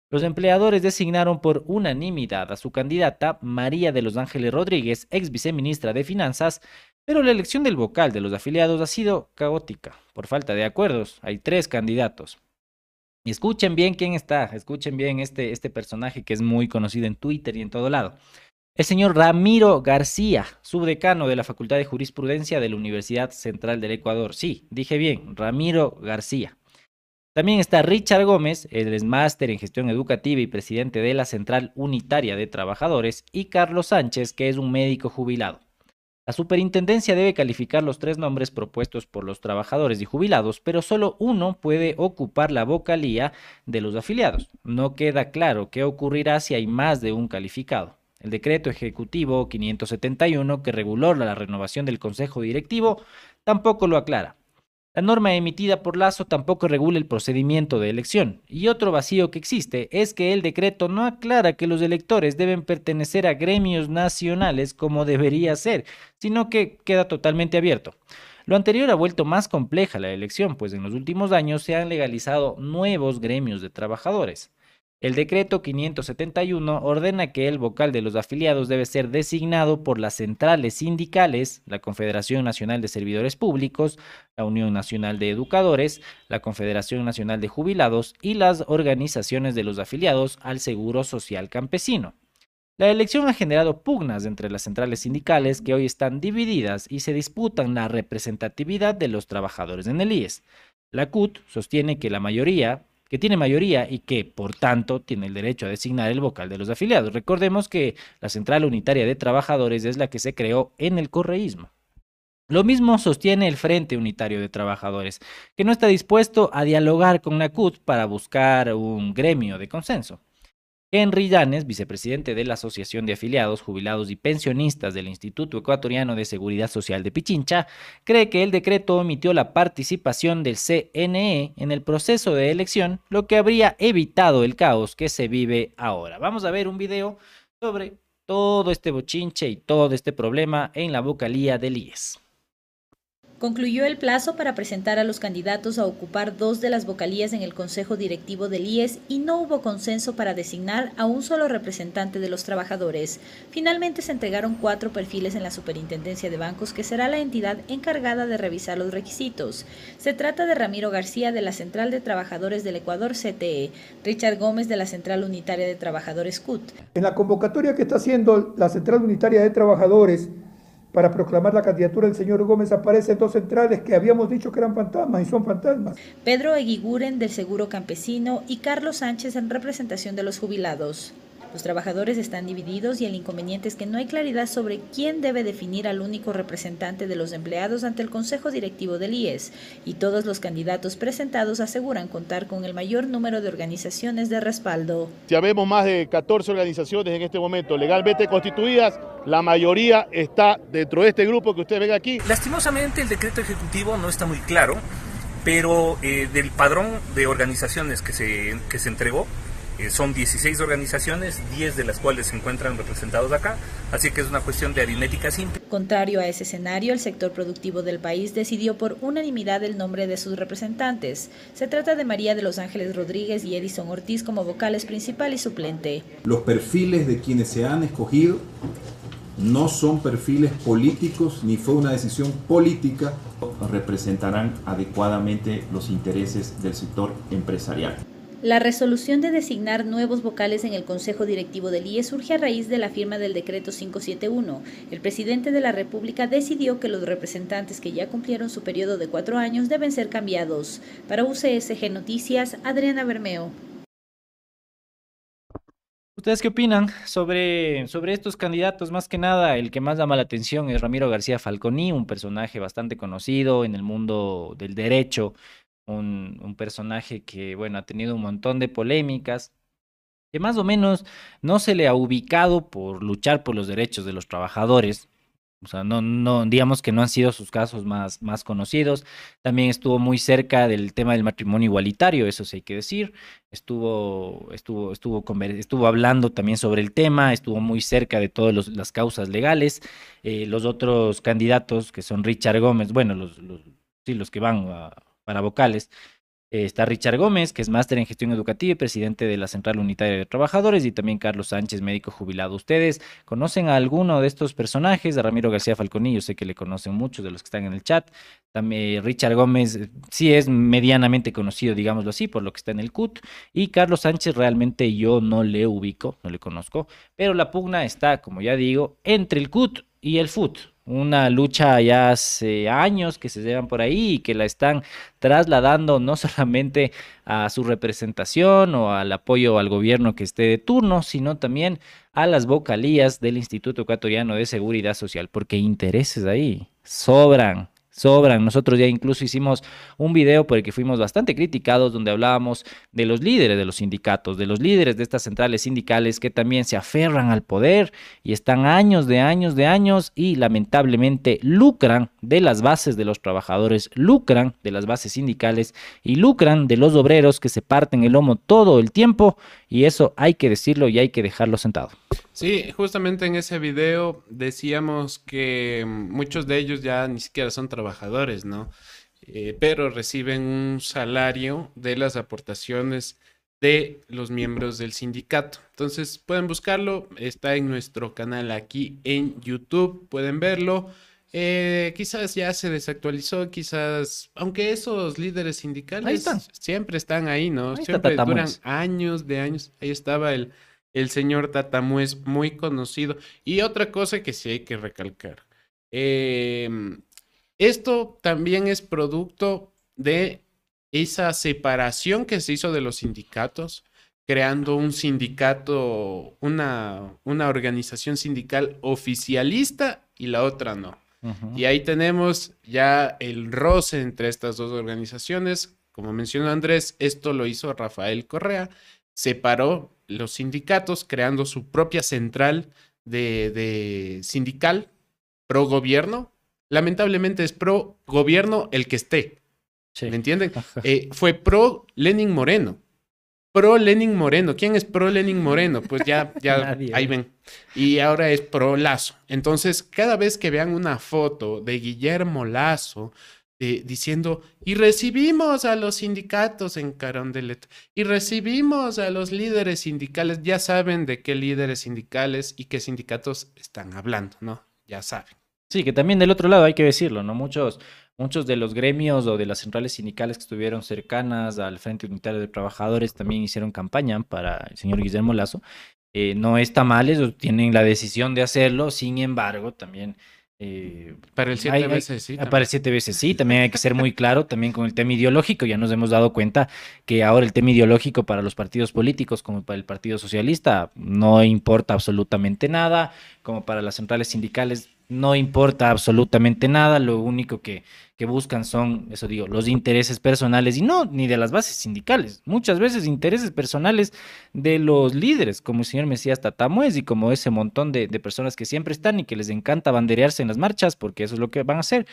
Speaker 2: Los empleadores designaron por unanimidad a su candidata María de los Ángeles Rodríguez, ex viceministra de Finanzas, pero la elección del vocal de los afiliados ha sido caótica. Por falta de acuerdos, hay tres candidatos. Escuchen bien quién está, escuchen bien este, este personaje que es muy conocido en Twitter y en todo lado. El señor Ramiro García, subdecano de la Facultad de Jurisprudencia de la Universidad Central del Ecuador. Sí, dije bien, Ramiro García. También está Richard Gómez, el es máster en gestión educativa y presidente de la Central Unitaria de Trabajadores, y Carlos Sánchez, que es un médico jubilado. La superintendencia debe calificar los tres nombres propuestos por los trabajadores y jubilados, pero solo uno puede ocupar la vocalía de los afiliados. No queda claro qué ocurrirá si hay más de un calificado. El decreto ejecutivo 571 que reguló la renovación del Consejo Directivo tampoco lo aclara. La norma emitida por Lazo tampoco regula el procedimiento de elección. Y otro vacío que existe es que el decreto no aclara que los electores deben pertenecer a gremios nacionales como debería ser, sino que queda totalmente abierto. Lo anterior ha vuelto más compleja la elección, pues en los últimos años se han legalizado nuevos gremios de trabajadores. El decreto 571 ordena que el vocal de los afiliados debe ser designado por las centrales sindicales, la Confederación Nacional de Servidores Públicos, la Unión Nacional de Educadores, la Confederación Nacional de Jubilados y las organizaciones de los afiliados al Seguro Social Campesino. La elección ha generado pugnas entre las centrales sindicales que hoy están divididas y se disputan la representatividad de los trabajadores en el IES. La CUT sostiene que la mayoría que tiene mayoría y que, por tanto, tiene el derecho a designar el vocal de los afiliados. Recordemos que la Central Unitaria de Trabajadores es la que se creó en el correísmo. Lo mismo sostiene el Frente Unitario de Trabajadores, que no está dispuesto a dialogar con la CUT para buscar un gremio de consenso. Henry Llanes, vicepresidente de la Asociación de Afiliados, Jubilados y Pensionistas del Instituto Ecuatoriano de Seguridad Social de Pichincha, cree que el decreto omitió la participación del CNE en el proceso de elección, lo que habría evitado el caos que se vive ahora. Vamos a ver un video sobre todo este bochinche y todo este problema en la vocalía del IES.
Speaker 9: Concluyó el plazo para presentar a los candidatos a ocupar dos de las vocalías en el Consejo Directivo del IES y no hubo consenso para designar a un solo representante de los trabajadores. Finalmente se entregaron cuatro perfiles en la Superintendencia de Bancos, que será la entidad encargada de revisar los requisitos. Se trata de Ramiro García de la Central de Trabajadores del Ecuador CTE, Richard Gómez de la Central Unitaria de Trabajadores CUT.
Speaker 10: En la convocatoria que está haciendo la Central Unitaria de Trabajadores, para proclamar la candidatura del señor Gómez aparecen dos centrales que habíamos dicho que eran fantasmas y son fantasmas.
Speaker 9: Pedro Eguiguren del Seguro Campesino y Carlos Sánchez en representación de los jubilados. Los trabajadores están divididos y el inconveniente es que no hay claridad sobre quién debe definir al único representante de los empleados ante el Consejo Directivo del IES, y todos los candidatos presentados aseguran contar con el mayor número de organizaciones de respaldo.
Speaker 11: Ya vemos más de 14 organizaciones en este momento legalmente constituidas, la mayoría está dentro de este grupo que usted ve aquí.
Speaker 12: Lastimosamente el decreto ejecutivo no está muy claro, pero eh, del padrón de organizaciones que se, que se entregó, eh, son 16 organizaciones, 10 de las cuales se encuentran representados acá, así que es una cuestión de aritmética simple.
Speaker 9: Contrario a ese escenario, el sector productivo del país decidió por unanimidad el nombre de sus representantes. Se trata de María de los Ángeles Rodríguez y Edison Ortiz como vocales principal y suplente.
Speaker 13: Los perfiles de quienes se han escogido no son perfiles políticos ni fue una decisión política, representarán adecuadamente los intereses del sector empresarial.
Speaker 9: La resolución de designar nuevos vocales en el Consejo Directivo del IE surge a raíz de la firma del decreto 571. El presidente de la República decidió que los representantes que ya cumplieron su periodo de cuatro años deben ser cambiados. Para UCSG Noticias, Adriana Bermeo.
Speaker 2: ¿Ustedes qué opinan sobre, sobre estos candidatos? Más que nada, el que más llama la atención es Ramiro García Falconi, un personaje bastante conocido en el mundo del derecho, un, un, personaje que, bueno, ha tenido un montón de polémicas, que más o menos no se le ha ubicado por luchar por los derechos de los trabajadores. O sea, no, no, digamos que no han sido sus casos más, más conocidos. También estuvo muy cerca del tema del matrimonio igualitario, eso sí hay que decir. Estuvo, estuvo, estuvo, estuvo hablando también sobre el tema, estuvo muy cerca de todas las causas legales. Eh, los otros candidatos, que son Richard Gómez, bueno, los, los, sí, los que van a, para vocales. Eh, está Richard Gómez, que es máster en gestión educativa y presidente de la Central Unitaria de Trabajadores, y también Carlos Sánchez, médico jubilado. ¿Ustedes conocen a alguno de estos personajes? A Ramiro García Falconillo, sé que le conocen muchos de los que están en el chat. También Richard Gómez eh, sí es medianamente conocido, digámoslo así, por lo que está en el CUT. Y Carlos Sánchez realmente yo no le ubico, no le conozco, pero la pugna está, como ya digo, entre el CUT y el FUT una lucha ya hace años que se llevan por ahí y que la están trasladando no solamente a su representación o al apoyo al gobierno que esté de turno, sino también a las vocalías del Instituto Ecuatoriano de Seguridad Social, porque intereses ahí sobran, sobran. Nosotros ya incluso hicimos un video por el que fuimos bastante criticados, donde hablábamos de los líderes de los sindicatos, de los líderes de estas centrales sindicales que también se aferran al poder y están años de años de años y lamentablemente lucran de las bases de los trabajadores, lucran de las bases sindicales y lucran de los obreros que se parten el lomo todo el tiempo y eso hay que decirlo y hay que dejarlo sentado.
Speaker 1: Sí, justamente en ese video decíamos que muchos de ellos ya ni siquiera son trabajadores, ¿no? Eh, pero reciben un salario de las aportaciones de los miembros del sindicato. Entonces pueden buscarlo, está en nuestro canal aquí en YouTube, pueden verlo. Eh, quizás ya se desactualizó, quizás, aunque esos líderes sindicales siempre están ahí, ¿no? siempre duran años de años. Ahí estaba el, el señor Tatamuez, muy conocido. Y otra cosa que sí hay que recalcar. Em, esto también es producto de esa separación que se hizo de los sindicatos, creando un sindicato, una, una organización sindical oficialista y la otra no. Y ahí tenemos ya el roce entre estas dos organizaciones. Como mencionó Andrés, esto lo hizo Rafael Correa, separó los sindicatos creando su propia central de, sindical pro gobierno. Lamentablemente es pro gobierno el que esté. ¿Me entienden? Eh, fue pro Lenin Moreno. pro Lenin Moreno. ¿Quién es pro Lenin Moreno? Pues ya, ya,
Speaker 2: Nadie,
Speaker 1: ahí
Speaker 2: ¿eh?
Speaker 1: ven. Y ahora es pro Lazo. Entonces, cada vez que vean una foto de Guillermo Lazo eh, diciendo, y recibimos a los sindicatos en Carondelet, y recibimos a los líderes sindicales, ya saben de qué líderes sindicales y qué sindicatos están hablando, ¿no? Ya saben.
Speaker 2: Sí, que también del otro lado hay que decirlo, ¿no? Muchos, muchos de los gremios o de las centrales sindicales que estuvieron cercanas al Frente Unitario de Trabajadores también hicieron campaña para el señor Guillermo Lazo. Eh, no está mal, ellos tienen la decisión de hacerlo, sin embargo, también... eh,
Speaker 1: Para el siete
Speaker 2: hay-
Speaker 1: veces sí.
Speaker 2: ah, Para el siete veces sí, también hay que ser muy claro, también con el tema ideológico, ya nos hemos dado cuenta que ahora el tema ideológico para los partidos políticos, como para el Partido Socialista, no importa absolutamente nada, como para las centrales sindicales, no importa absolutamente nada, lo único que, que buscan son, eso digo, los intereses personales y no, ni de las bases sindicales, muchas veces intereses personales de los líderes, como el señor Mesías Tatamuez y como ese montón de, de personas que siempre están y que les encanta banderearse en las marchas, porque eso es lo que van a hacer.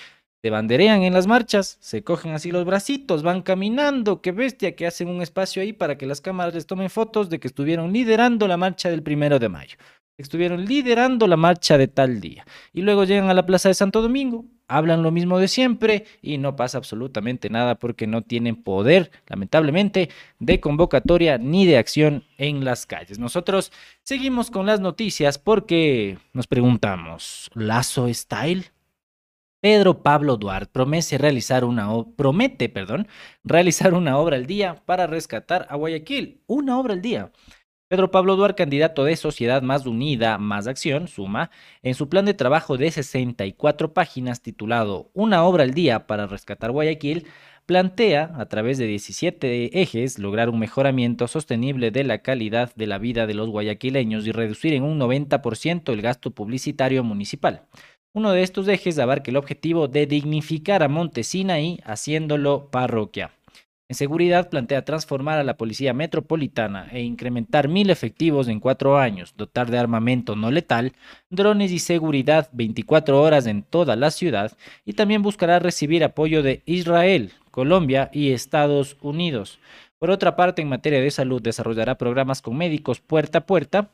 Speaker 2: Se banderean en las marchas, se cogen así los bracitos, van caminando, qué bestia, que hacen un espacio ahí para que las cámaras les tomen fotos de que estuvieron liderando la marcha del primero de mayo, estuvieron liderando la marcha de tal día. Y luego llegan a la Plaza de Santo Domingo, hablan lo mismo de siempre y no pasa absolutamente nada porque no tienen poder, lamentablemente, de convocatoria ni de acción en las calles. Nosotros seguimos con las noticias porque nos preguntamos, ¿Lazo Style? Pedro Pablo Duarte promete realizar una realizar una obra al día para rescatar a Guayaquil, una obra al día. Pedro Pablo Duarte, candidato de Sociedad Más Unida, Más Acción, suma, en su plan de trabajo de 64 páginas titulado Una obra al día para rescatar Guayaquil, plantea, a través de 17 ejes, lograr un mejoramiento sostenible de la calidad de la vida de los guayaquileños y reducir en un 90% el gasto publicitario municipal. Uno de estos ejes abarca el objetivo de dignificar a Montesinaí haciéndolo parroquia. En seguridad plantea transformar a la Policía Metropolitana e incrementar mil efectivos en cuatro años, dotar de armamento no letal, drones y seguridad 24 horas en toda la ciudad y también buscará recibir apoyo de Israel, Colombia y Estados Unidos. Por otra parte, en materia de salud, desarrollará programas con médicos puerta a puerta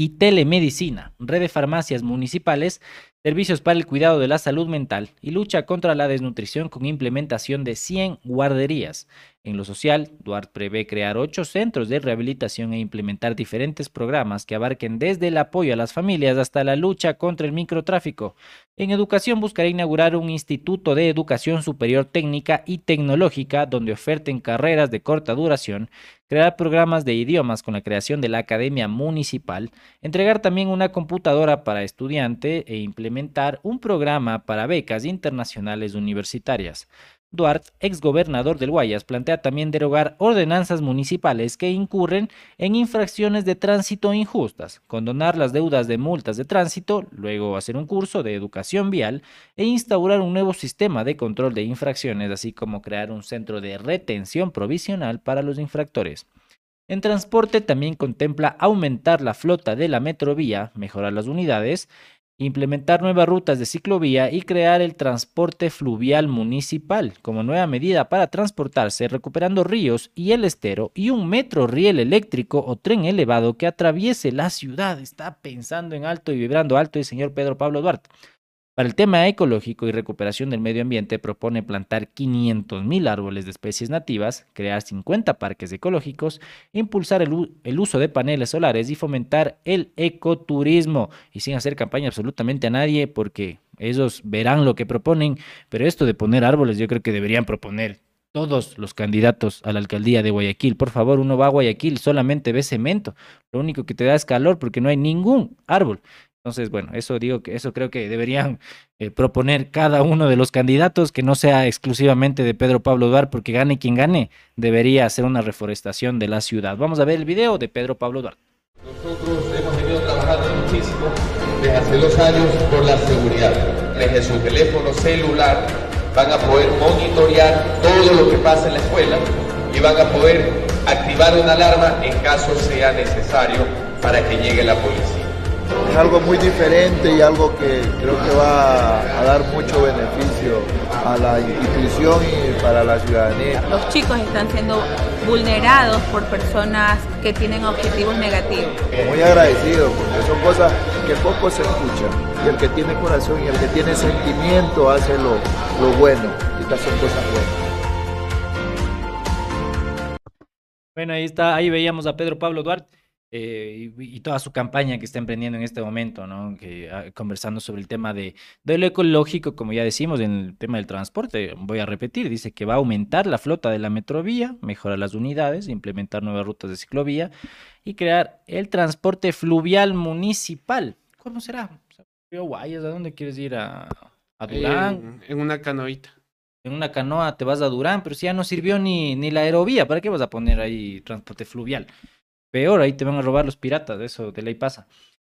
Speaker 2: y telemedicina, red de farmacias municipales, servicios para el cuidado de la salud mental y lucha contra la desnutrición con implementación de 100 guarderías. En lo social, Duarte prevé crear ocho centros de rehabilitación e implementar diferentes programas que abarquen desde el apoyo a las familias hasta la lucha contra el microtráfico. En educación buscará inaugurar un instituto de educación superior técnica y tecnológica donde oferten carreras de corta duración, crear programas de idiomas con la creación de la Academia Municipal, entregar también una computadora para estudiante e implementar un programa para becas internacionales universitarias. Duarte, exgobernador del Guayas, plantea también derogar ordenanzas municipales que incurren en infracciones de tránsito injustas, condonar las deudas de multas de tránsito, luego hacer un curso de educación vial e instaurar un nuevo sistema de control de infracciones, así como crear un centro de retención provisional para los infractores. En transporte también contempla aumentar la flota de la metrovía, mejorar las unidades, implementar nuevas rutas de ciclovía y crear el transporte fluvial municipal como nueva medida para transportarse recuperando ríos y el estero y un metro riel eléctrico o tren elevado que atraviese la ciudad. Está pensando en alto y vibrando alto el señor Pedro Pablo Duarte. Para el tema ecológico y recuperación del medio ambiente propone plantar 500.000 árboles de especies nativas, crear 50 parques ecológicos, impulsar el, el uso de paneles solares y fomentar el ecoturismo y sin hacer campaña absolutamente a nadie porque ellos verán lo que proponen, pero esto de poner árboles yo creo que deberían proponer todos los candidatos a la alcaldía de Guayaquil. Por favor, uno va a Guayaquil, solamente ve cemento. Lo único que te da es calor porque no hay ningún árbol. Entonces, bueno, eso digo que eso creo que deberían eh, proponer cada uno de los candidatos, que no sea exclusivamente de Pedro Pablo Duarte, porque gane quien gane, debería hacer una reforestación de la ciudad. Vamos a ver el video de Pedro Pablo Duarte.
Speaker 14: Nosotros hemos venido trabajando muchísimo desde hace dos años por la seguridad. Desde su teléfono celular van a poder monitorear todo lo que pasa en la escuela y van a poder activar una alarma en caso sea necesario para que llegue la policía.
Speaker 15: Es algo muy diferente y algo que creo que va a dar mucho beneficio a la institución y para la ciudadanía.
Speaker 16: Los chicos están siendo vulnerados por personas que tienen objetivos negativos.
Speaker 15: Muy agradecido porque son cosas que poco se escuchan y el que tiene corazón y el que tiene sentimiento hace lo, lo bueno y estas son cosas buenas.
Speaker 2: Bueno, ahí está, ahí veíamos a Pedro Pablo Duarte. Eh, y, y, toda su campaña que está emprendiendo en este momento, ¿no? Que, ah, conversando sobre el tema de, de, lo ecológico, como ya decimos, en el tema del transporte, voy a repetir, dice que va a aumentar la flota de la metrovía, mejorar las unidades, implementar nuevas rutas de ciclovía y crear el transporte fluvial municipal. ¿Cómo será? Guayas, ¿a dónde quieres ir? ¿A, a Durán?
Speaker 1: En, en una canoita
Speaker 2: en una canoa te vas a Durán, pero si ya no sirvió ni, ni la aerovía, ¿para qué vas a poner ahí transporte fluvial? Peor, ahí te van a robar los piratas, eso de ley pasa.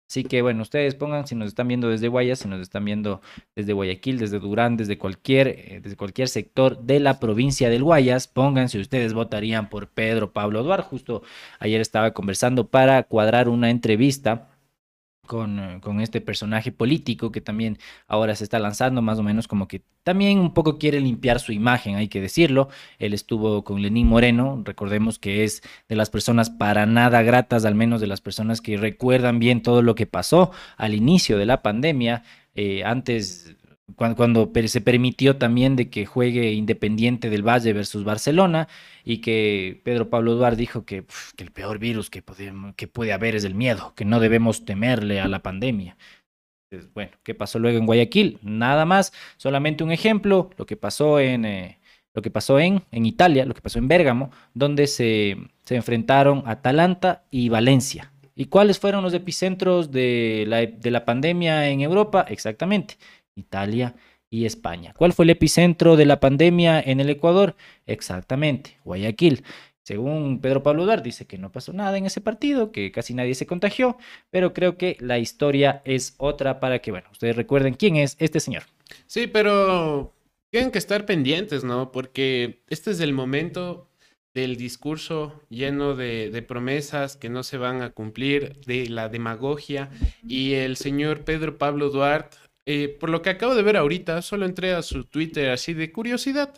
Speaker 2: Así que bueno, ustedes pongan si nos están viendo desde Guayas, si nos están viendo desde Guayaquil, desde Durán, desde cualquier, eh, desde cualquier sector de la provincia del Guayas, pongan si ustedes votarían por Pedro Pablo Duarte. Justo ayer estaba conversando para cuadrar una entrevista con, eh, con, este personaje político que también ahora se está lanzando, más o menos como que también un poco quiere limpiar su imagen, hay que decirlo. Él estuvo con Lenín Moreno, recordemos que es de las personas para nada gratas, al menos de las personas que recuerdan bien todo lo que pasó al inicio de la pandemia. Eh, antes cuando, se permitió también de que juegue Independiente del Valle versus Barcelona y que Pedro Pablo Duarte dijo que, el peor virus que, puede haber es el miedo, que no debemos temerle a la pandemia. Bueno, ¿qué pasó luego en Guayaquil? Nada más, solamente un ejemplo, lo que pasó en, eh, lo que pasó en, Italia, lo que pasó en Bérgamo, donde se, se enfrentaron Atalanta y Valencia. ¿Y cuáles fueron los epicentros de la, de la pandemia en Europa? Exactamente Italia y España. ¿Cuál fue el epicentro de la pandemia en el Ecuador? Exactamente, Guayaquil. Según Pedro Pablo Duarte, dice que no pasó nada en ese partido, que casi nadie se contagió, pero creo que la historia es otra para que, bueno, ustedes recuerden quién es este señor.
Speaker 1: Sí, pero tienen que estar pendientes, ¿no? Porque este es el momento del discurso lleno de, de, promesas que no se van a cumplir, de la demagogia, y el señor Pedro Pablo Duarte eh, por lo que acabo de ver ahorita, solo entré a su Twitter así de curiosidad.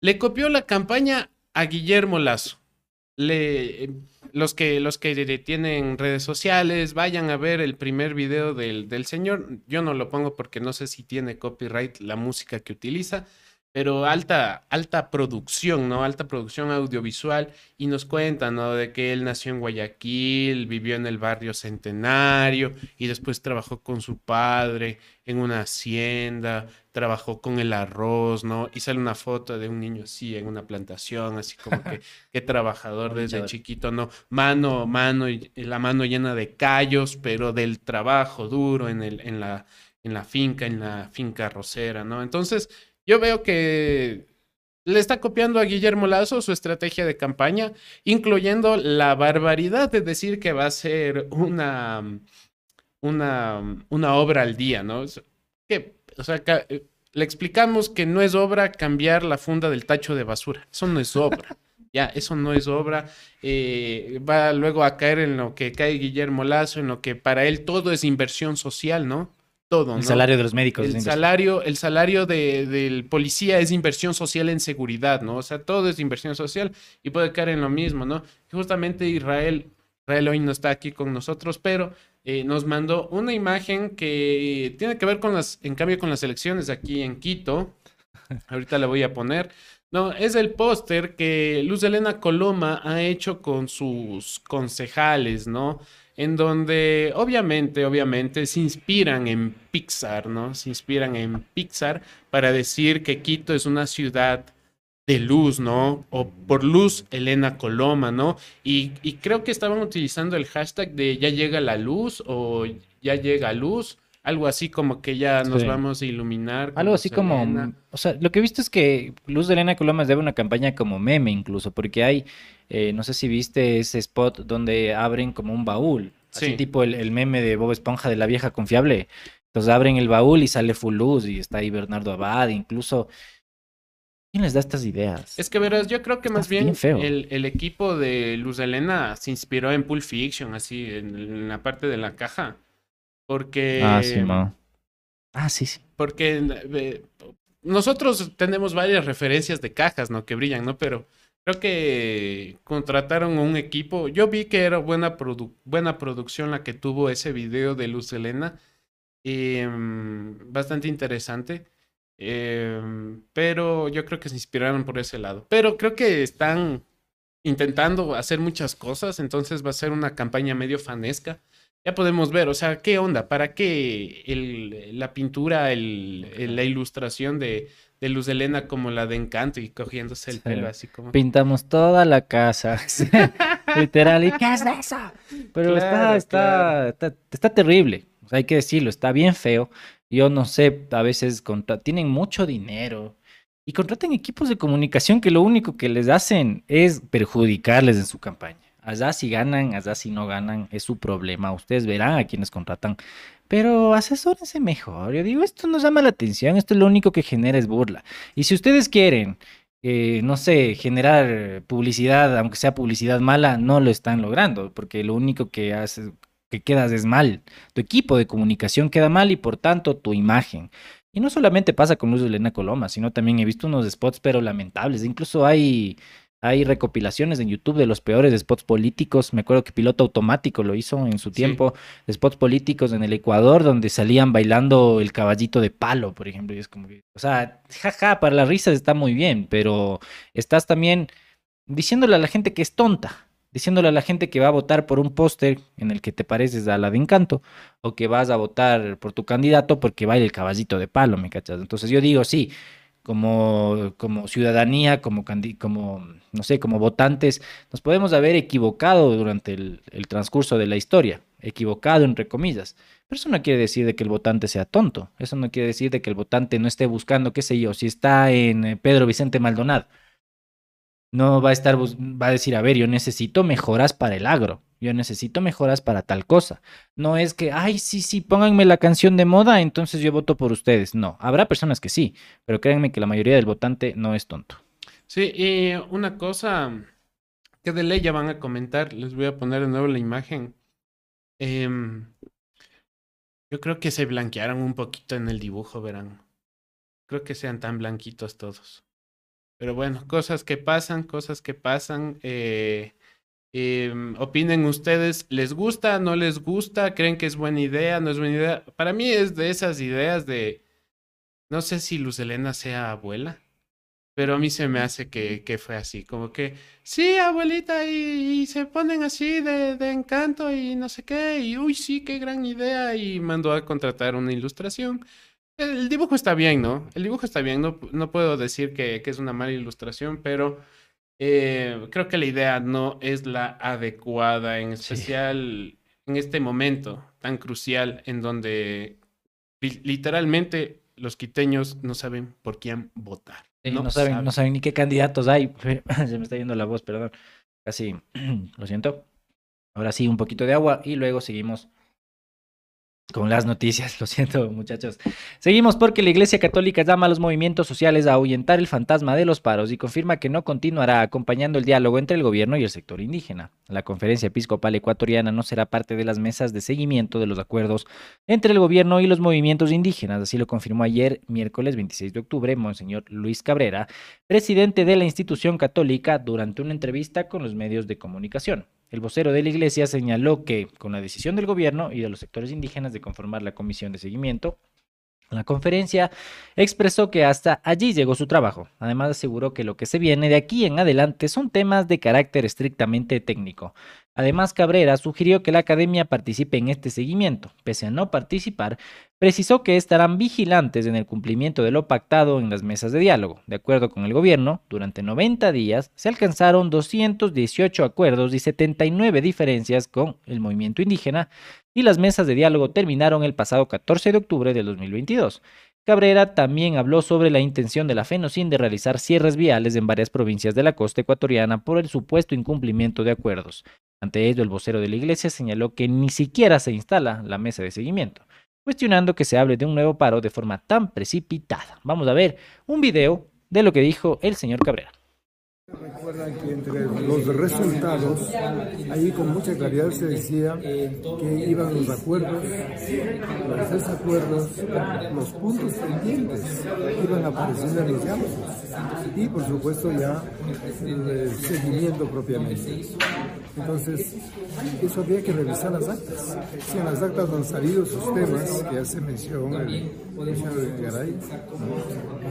Speaker 1: Le copió la campaña a Guillermo Lazo. Le, los, que, los que tienen redes sociales, vayan a ver el primer video del, del señor. Yo no lo pongo porque no sé si tiene copyright la música que utiliza pero alta, alta producción, ¿no? Alta producción audiovisual y nos cuenta, ¿no? De que él nació en Guayaquil, vivió en el barrio Centenario y después trabajó con su padre en una hacienda, trabajó con el arroz, ¿no? Y sale una foto de un niño así en una plantación, así como que qué trabajador desde chiquito, ¿no? Mano, mano, y la mano llena de callos, pero del trabajo duro en, el, en, la, en la finca, en la finca rosera, ¿no? Entonces yo veo que le está copiando a Guillermo Lazo su estrategia de campaña, incluyendo la barbaridad de decir que va a ser una, una, una obra al día, ¿no? Que, o sea, eh, le explicamos que no es obra cambiar la funda del tacho de basura. Eso no es obra. Ya, eso no es obra. Eh, va luego a caer en lo que cae Guillermo Lazo, en lo que para él todo es inversión social, ¿no? Todo.
Speaker 2: El salario de los médicos.
Speaker 1: El salario, el salario de, del policía es inversión social en seguridad, ¿no? O sea, todo es inversión social y puede caer en lo mismo, ¿no? justamente Israel, Israel hoy no está aquí con nosotros, pero eh, nos mandó una imagen que tiene que ver con las, en cambio, con las elecciones aquí en Quito. Ahorita la voy a poner. No, es el póster que Luz Elena Coloma ha hecho con sus concejales, ¿no? En donde obviamente, obviamente se inspiran en Pixar, ¿no? Se inspiran en Pixar para decir que Quito es una ciudad de luz, ¿no? O por luz, Elena Coloma, ¿no? Y, creo que estaban utilizando el hashtag de ya llega la luz o ya llega luz. Algo así como que ya nos vamos a iluminar.
Speaker 2: Algo así como, o sea, lo que he visto es que Luz de Elena Coloma debe una campaña como meme incluso, porque hay, eh, no sé si viste ese spot donde abren como un baúl, así tipo el, el, meme de Bob Esponja de la vieja confiable. Entonces abren el baúl y sale full luz y está ahí Bernardo Abad, incluso... ¿Quién les da estas ideas?
Speaker 1: Es que verás, yo creo que más bien, el, el, equipo de Luz de Elena se inspiró en Pulp Fiction, así, en, en la parte de la caja Porque...
Speaker 2: Ah, sí. Ah, sí, sí.
Speaker 1: Porque eh, nosotros tenemos varias referencias de cajas, ¿no? Que brillan, ¿no? Pero creo que contrataron un equipo. Yo vi que era buena, produ- buena producción la que tuvo ese video de Luz Helena. Em, bastante interesante. Em, pero yo creo que se inspiraron por ese lado. Pero creo que están intentando hacer muchas cosas, entonces va a ser una campaña medio fanesca. Ya podemos ver, o sea, ¿qué onda? ¿Para qué el, la pintura, el, el- la ilustración de, de Luz Helena como la de Encanto y cogiéndose el pelo así como...
Speaker 2: Pintamos toda la casa. Literal. ¿Y qué es eso? Pero está, está,
Speaker 1: claro.
Speaker 2: está, está terrible. O sea, hay que decirlo, está bien feo. Yo no sé, a veces contra- tienen mucho dinero y contratan equipos de comunicación que lo único que les hacen es perjudicarles en su campaña. Allá si ganan, allá si no ganan, es su problema. Ustedes verán a quienes contratan. Pero asesórense mejor. Yo digo, esto nos llama la atención, esto lo único que genera es burla. Y si ustedes quieren, eh, no sé, generar publicidad, aunque sea publicidad mala, no lo están logrando, porque lo único que hace, que quedas es mal. Tu equipo de comunicación queda mal y por tanto tu imagen. Y no solamente pasa con Luz Elena Coloma, sino también he visto unos spots pero lamentables. Incluso hay, hay recopilaciones en YouTube de los peores spots políticos. Me acuerdo que Piloto Automático lo hizo en su tiempo. de spots políticos en el Ecuador donde salían bailando el caballito de palo, por ejemplo. Y es como que, o sea, jaja, para las risas está muy bien, pero estás también diciéndole a la gente que es tonta. Diciéndole a la gente que va a votar por un póster en el que te pareces a la de Encanto, o que vas a votar por tu candidato porque baila el caballito de palo, ¿me cachas? Entonces yo digo, sí, como, como ciudadanía, como, como, no sé, como votantes, nos podemos haber equivocado durante el, el transcurso de la historia, equivocado entre comillas. Pero eso no quiere decir de que el votante sea tonto, eso no quiere decir de que el votante no esté buscando, qué sé yo, si está en eh, Pedro Vicente Maldonado, no va a estar, va a decir, a ver, yo necesito mejoras para el agro, yo necesito mejoras para tal cosa. No es que, ay, sí, sí, pónganme la canción de moda, entonces yo voto por ustedes. No, habrá personas que sí, pero créanme que la mayoría del votante no es tonto.
Speaker 1: Sí, y una cosa que de ley ya van a comentar, les voy a poner de nuevo la imagen. Em, yo creo que se blanquearon un poquito en el dibujo, verán. Creo que sean tan blanquitos todos. Pero bueno, cosas que pasan, cosas que pasan. eh, em, opinen ustedes, ¿les gusta, no les gusta? ¿Creen que es buena idea, no es buena idea? Para mí es de esas ideas de, no sé si Luz Helena sea abuela. Pero a mí se me hace que, que fue así, como que, sí, abuelita, y, y se ponen así de, de encanto y no sé qué, y uy, sí, qué gran idea, y mandó a contratar una ilustración. El dibujo está bien, ¿no? El dibujo está bien, no, no puedo decir que, que es una mala ilustración, pero eh, creo que la idea no es la adecuada, en especial en este momento tan crucial en donde li- literalmente los quiteños no saben por quién votar.
Speaker 2: Sí, no, saben, no saben ni qué candidatos hay. Se me está yendo la voz, perdón. Casi, lo siento. Ahora sí, un poquito de agua y luego seguimos con las noticias. Lo siento, muchachos. Seguimos porque la Iglesia Católica llama a los movimientos sociales a ahuyentar el fantasma de los paros y confirma que no continuará acompañando el diálogo entre el gobierno y el sector indígena. La Conferencia Episcopal Ecuatoriana no será parte de las mesas de seguimiento de los acuerdos entre el gobierno y los movimientos indígenas. Así lo confirmó ayer, miércoles 26 de octubre, Monseñor Luis Cabrera, presidente de la institución católica, durante una entrevista con los medios de comunicación. El vocero de la Iglesia señaló que, con la decisión del gobierno y de los sectores indígenas de conformar la comisión de seguimiento, la conferencia expresó que hasta allí llegó su trabajo. Además aseguró que lo que se viene de aquí en adelante son temas de carácter estrictamente técnico. Además, Cabrera sugirió que la academia participe en este seguimiento. Pese a no participar, precisó que estarán vigilantes en el cumplimiento de lo pactado en las mesas de diálogo. De acuerdo con el gobierno, durante 90 días se alcanzaron 218 acuerdos y 79 diferencias con el movimiento indígena y las mesas de diálogo terminaron el pasado 14 de octubre del 2022. Cabrera también habló sobre la intención de la FENOCIN de realizar cierres viales en varias provincias de la costa ecuatoriana por el supuesto incumplimiento de acuerdos. Ante ello, el vocero de la iglesia señaló que ni siquiera se instala la mesa de seguimiento, cuestionando que se hable de un nuevo paro de forma tan precipitada. Vamos a ver un video de lo que dijo el señor Cabrera.
Speaker 17: Recuerdan que entre los resultados, ahí con mucha claridad se decía que iban los acuerdos, los desacuerdos, los puntos pendientes iban apareciendo en los diálogos y por supuesto ya el seguimiento propiamente. Entonces, eso había que revisar las actas. Si en las actas han salido esos temas que hace mención el, señor Garay,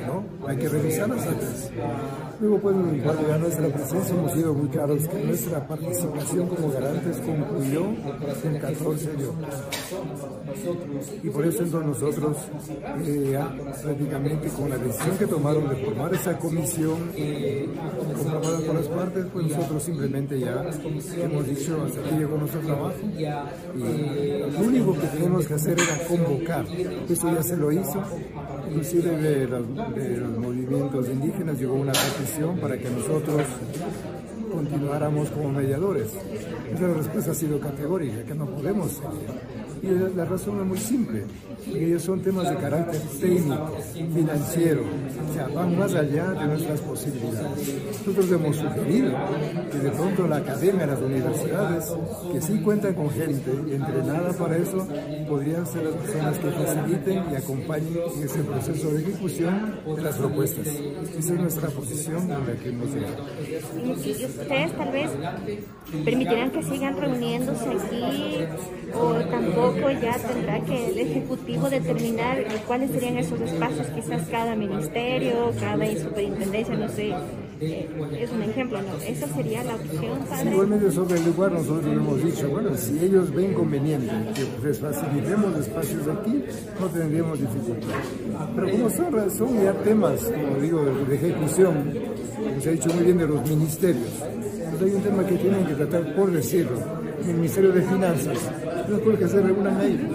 Speaker 17: ¿no? hay que revisar las actas. Luego, pues, ya nuestra presencia hemos sido muy claros que nuestra participación como garantes concluyó el 14 de octubre. Y por eso entonces nosotros, eh, prácticamente con la decisión que tomaron de formar esa comisión eh, comprobada por las partes, pues nosotros simplemente ya hemos dicho hasta aquí llegó nuestro trabajo y lo único que teníamos que hacer era convocar. Eso ya se lo hizo, inclusive de los, de los movimientos indígenas llegó una petición para que nosotros continuáramos como mediadores. Esa respuesta ha sido categórica, que no podemos. Y la razón es muy simple, porque ellos son temas de carácter técnico, financiero, o sea, van más allá de nuestras posibilidades. Nosotros hemos sugerido que de pronto la academia, las universidades, que sí cuentan con gente entrenada para eso, podrían ser las personas que faciliten y acompañen en ese proceso de ejecución de las propuestas. Esa es nuestra posición en la que hemos llegado.
Speaker 18: ¿Y ustedes tal vez permitirán que sigan reuniéndose aquí o tampoco ya tendrá que el Ejecutivo determinar cuáles serían esos espacios, quizás cada ministerio, cada superintendencia, no sé, eh, es un ejemplo, ¿no? Esa sería la opción para...
Speaker 17: Igualmente sobre el lugar nosotros hemos dicho, bueno, si ellos ven conveniente que les facilitemos espacios aquí, no tendríamos dificultad. Pero como son, son ya temas, como digo, de, ejecución, como se ha dicho muy bien de los ministerios, pues hay un tema que tienen que tratar, por decirlo, el Ministerio de Finanzas, no es que se reúnan ahí,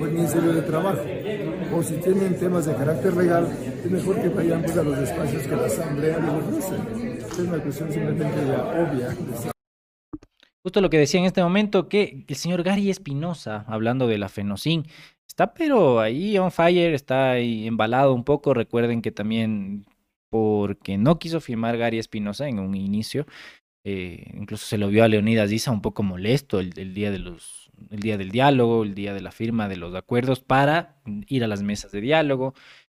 Speaker 17: o el Ministerio de Trabajo, o si tienen temas de carácter legal, es mejor que vayan pues, a los espacios que la Asamblea les ofrece. Es una cuestión simplemente ya obvia.
Speaker 2: Justo lo que decía en este momento, que el señor Gary Espinosa, hablando de la Fenocin, está pero ahí on fire, está ahí embalado un poco. Recuerden que también porque no quiso firmar Gary Espinosa en un inicio, eh, incluso se lo vio a Leonidas Diza un poco molesto el, día día del diálogo, el día de la firma de los acuerdos para ir a las mesas de diálogo.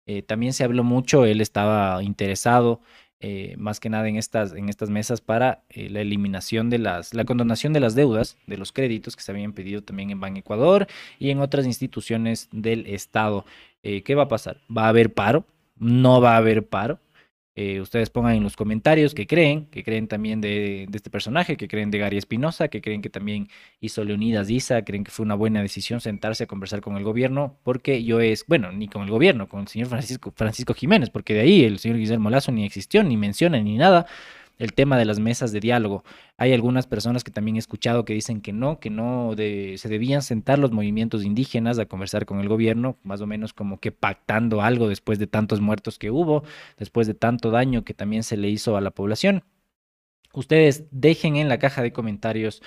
Speaker 2: Eh, también se habló mucho, él estaba interesado eh, más que nada en estas, en estas mesas para la eliminación de las, la condonación de las deudas, de los créditos que se habían pedido también en Ban Ecuador y en otras instituciones del Estado. ¿Qué va a pasar? ¿Va a haber paro? ¿No va a haber paro? Eh, ustedes pongan en los comentarios que creen, que creen también de, de, este personaje, que creen de Gary Espinosa, que creen que también hizo Leonidas Diza, creen que fue una buena decisión sentarse a conversar con el gobierno, porque yo es, bueno, ni con el gobierno, con el señor Francisco, Francisco Jiménez, porque de ahí el señor Guillermo Lazo ni existió, ni menciona, ni nada el tema de las mesas de diálogo. Hay algunas personas que también he escuchado que dicen que no, que no se debían sentar los movimientos indígenas a conversar con el gobierno, más o menos como que pactando algo después de tantos muertos que hubo, después de tanto daño que también se le hizo a la población. Ustedes dejen en la caja de comentarios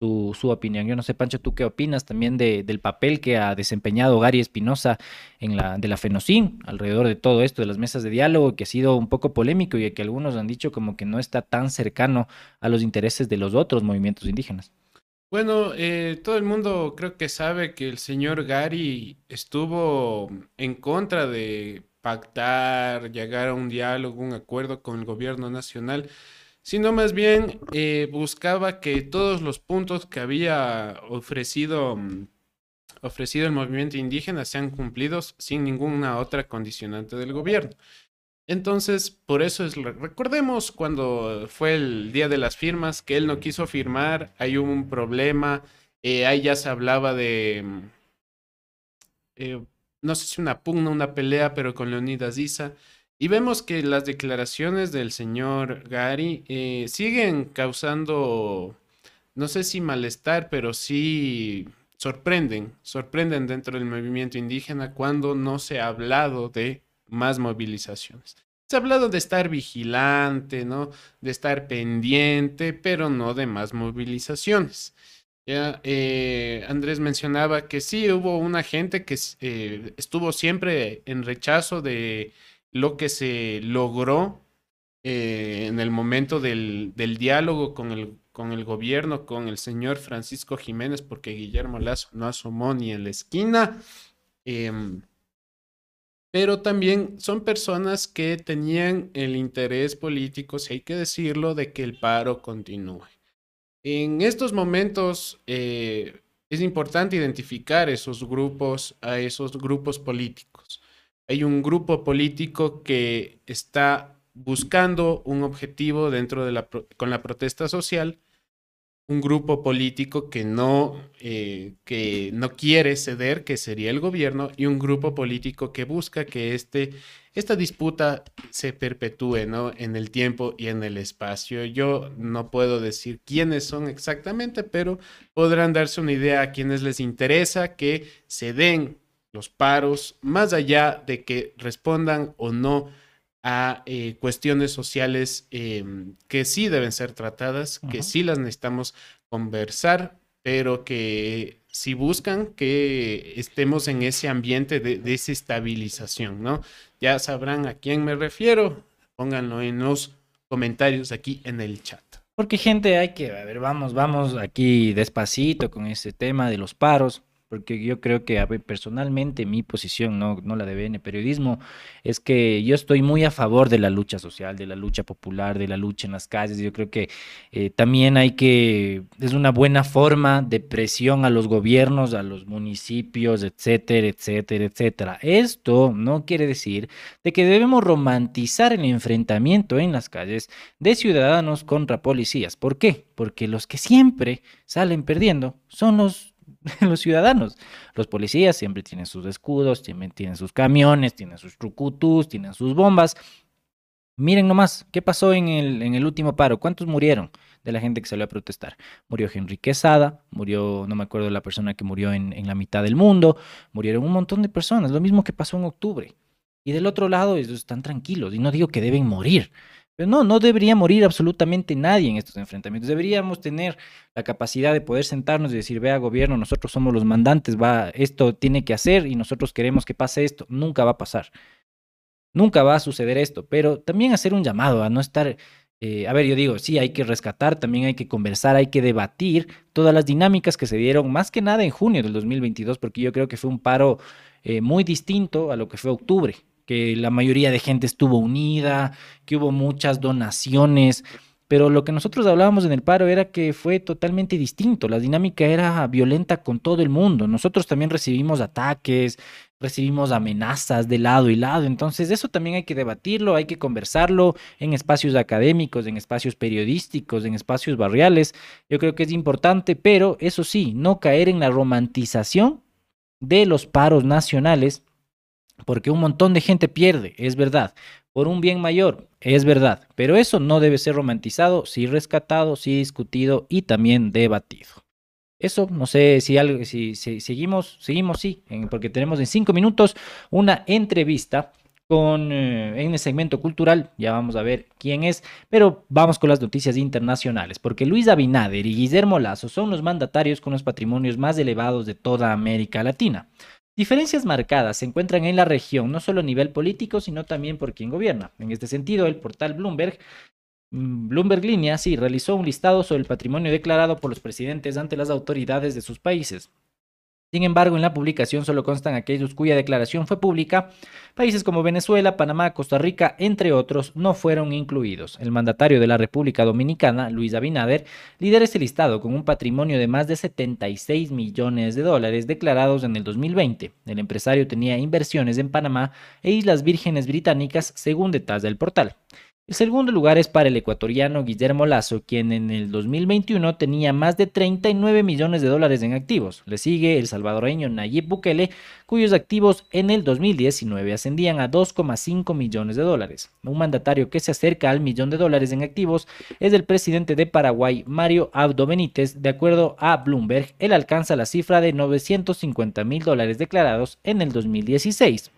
Speaker 2: su, opinión. Yo no sé, Pancho, ¿tú qué opinas también de, del papel que ha desempeñado Gary Espinosa en la, de la FENOCIN alrededor de todo esto, de las mesas de diálogo, que ha sido un poco polémico y que algunos han dicho como que no está tan cercano a los intereses de los otros movimientos indígenas?
Speaker 1: Bueno, eh, todo el mundo creo que sabe que el señor Gary estuvo en contra de pactar, llegar a un diálogo, un acuerdo con el gobierno nacional sino más bien eh, buscaba que todos los puntos que había ofrecido, mm, ofrecido el movimiento indígena sean cumplidos sin ninguna otra condicionante del gobierno. Entonces, por eso es, recordemos cuando fue el día de las firmas, que él no quiso firmar, hay un problema, eh, ahí ya se hablaba de, mm, eh, no sé si una pugna, una pelea, pero con Leonidas Issa. Y vemos que las declaraciones del señor Gary eh, siguen causando, no sé si malestar, pero sí sorprenden, sorprenden dentro del movimiento indígena cuando no se ha hablado de más movilizaciones. Se ha hablado de estar vigilante, ¿no? De estar pendiente, pero no de más movilizaciones. Ya, eh, Andrés mencionaba que sí hubo una gente que eh, estuvo siempre en rechazo de lo que se logró eh, en el momento del, del diálogo con el, con el gobierno, con el señor Francisco Jiménez, porque Guillermo Lazo no asomó ni en la esquina. Em, pero también son personas que tenían el interés político, si hay que decirlo, de que el paro continúe. En estos momentos eh, es importante identificar esos grupos, a esos grupos políticos. Hay un grupo político que está buscando un objetivo dentro de la, con la protesta social un grupo político que no, eh, que no quiere ceder, que sería el gobierno, y un grupo político que busca que este, esta disputa se perpetúe ¿no? en el tiempo y en el espacio. Yo no puedo decir quiénes son exactamente, pero podrán darse una idea a quienes les interesa que se den los paros, más allá de que respondan o no a eh, cuestiones sociales em, que sí deben ser tratadas, que sí las necesitamos conversar, pero que si buscan que estemos en ese ambiente de desestabilización, ¿no? Ya sabrán a quién me refiero, pónganlo en los comentarios aquí en el chat.
Speaker 2: Porque gente, hay que, a ver, vamos, vamos aquí despacito con ese tema de los paros porque yo creo que a ver, personalmente mi posición, no, no la de BN Periodismo, es que yo estoy muy a favor de la lucha social, de la lucha popular, de la lucha en las calles. Yo creo que eh, también hay que, es una buena forma de presión a los gobiernos, a los municipios, etcétera, etcétera, etcétera. Esto no quiere decir de que debemos romantizar el enfrentamiento en las calles de ciudadanos contra policías. ¿Por qué? Porque los que siempre salen perdiendo son los los ciudadanos. Los policías siempre tienen sus escudos, tienen, tienen sus camiones, tienen sus trucutus, tienen sus bombas. Miren nomás, ¿qué pasó en el, en el último paro? ¿Cuántos murieron de la gente que salió a protestar? Murió Henry Quesada, murió, no me acuerdo la persona que murió en, en la mitad del mundo, murieron un montón de personas, lo mismo que pasó en octubre. Y del otro lado, ellos están tranquilos, y no digo que deben morir, pero no, no debería morir absolutamente nadie en estos enfrentamientos. Deberíamos tener la capacidad de poder sentarnos y decir, vea gobierno, nosotros somos los mandantes, va, esto tiene que hacer y nosotros queremos que pase esto. Nunca va a pasar. Nunca va a suceder esto, pero también hacer un llamado a no estar, eh, a ver, yo digo, sí, hay que rescatar, también hay que conversar, hay que debatir todas las dinámicas que se dieron, más que nada en junio del 2022, porque yo creo que fue un paro eh, muy distinto a lo que fue octubre que la mayoría de gente estuvo unida, que hubo muchas donaciones, pero lo que nosotros hablábamos en el paro era que fue totalmente distinto, la dinámica era violenta con todo el mundo, nosotros también recibimos ataques, recibimos amenazas de lado y lado, entonces eso también hay que debatirlo, hay que conversarlo en espacios académicos, en espacios periodísticos, en espacios barriales, yo creo que es importante, pero eso sí, no caer en la romantización de los paros nacionales porque un montón de gente pierde, es verdad, por un bien mayor, es verdad, pero eso no debe ser romantizado, sí rescatado, sí discutido y también debatido. Eso, no sé si, algo, si, seguimos, seguimos, sí, porque tenemos en cinco minutos una entrevista con, eh, en el segmento cultural, ya vamos a ver quién es, pero vamos con las noticias internacionales, porque Luis Abinader y Guillermo Lazo son los mandatarios con los patrimonios más elevados de toda América Latina. Diferencias marcadas se encuentran en la región, no solo a nivel político, sino también por quien gobierna. En este sentido, el portal Bloomberg, mm, Bloomberg Línea, sí, realizó un listado sobre el patrimonio declarado por los presidentes ante las autoridades de sus países. Sin embargo, en la publicación solo constan aquellos cuya declaración fue pública. Países como Venezuela, Panamá, Costa Rica, entre otros, no fueron incluidos. El mandatario de la República Dominicana, Luis Abinader, lidera este listado con un patrimonio de más de 76 millones de dólares declarados en el 2020. El empresario tenía inversiones en Panamá e Islas Vírgenes Británicas, según detalles del portal. El segundo lugar es para el ecuatoriano Guillermo Lazo, quien en el 2021 tenía más de 39 millones de dólares en activos. Le sigue el salvadoreño Nayib Bukele, cuyos activos en el 2019 ascendían a 2,5 millones de dólares. Un mandatario que se acerca al millón de dólares en activos es el presidente de Paraguay, Mario Abdo Benítez. De acuerdo a Bloomberg, él alcanza la cifra de 950 mil dólares declarados en el 2016.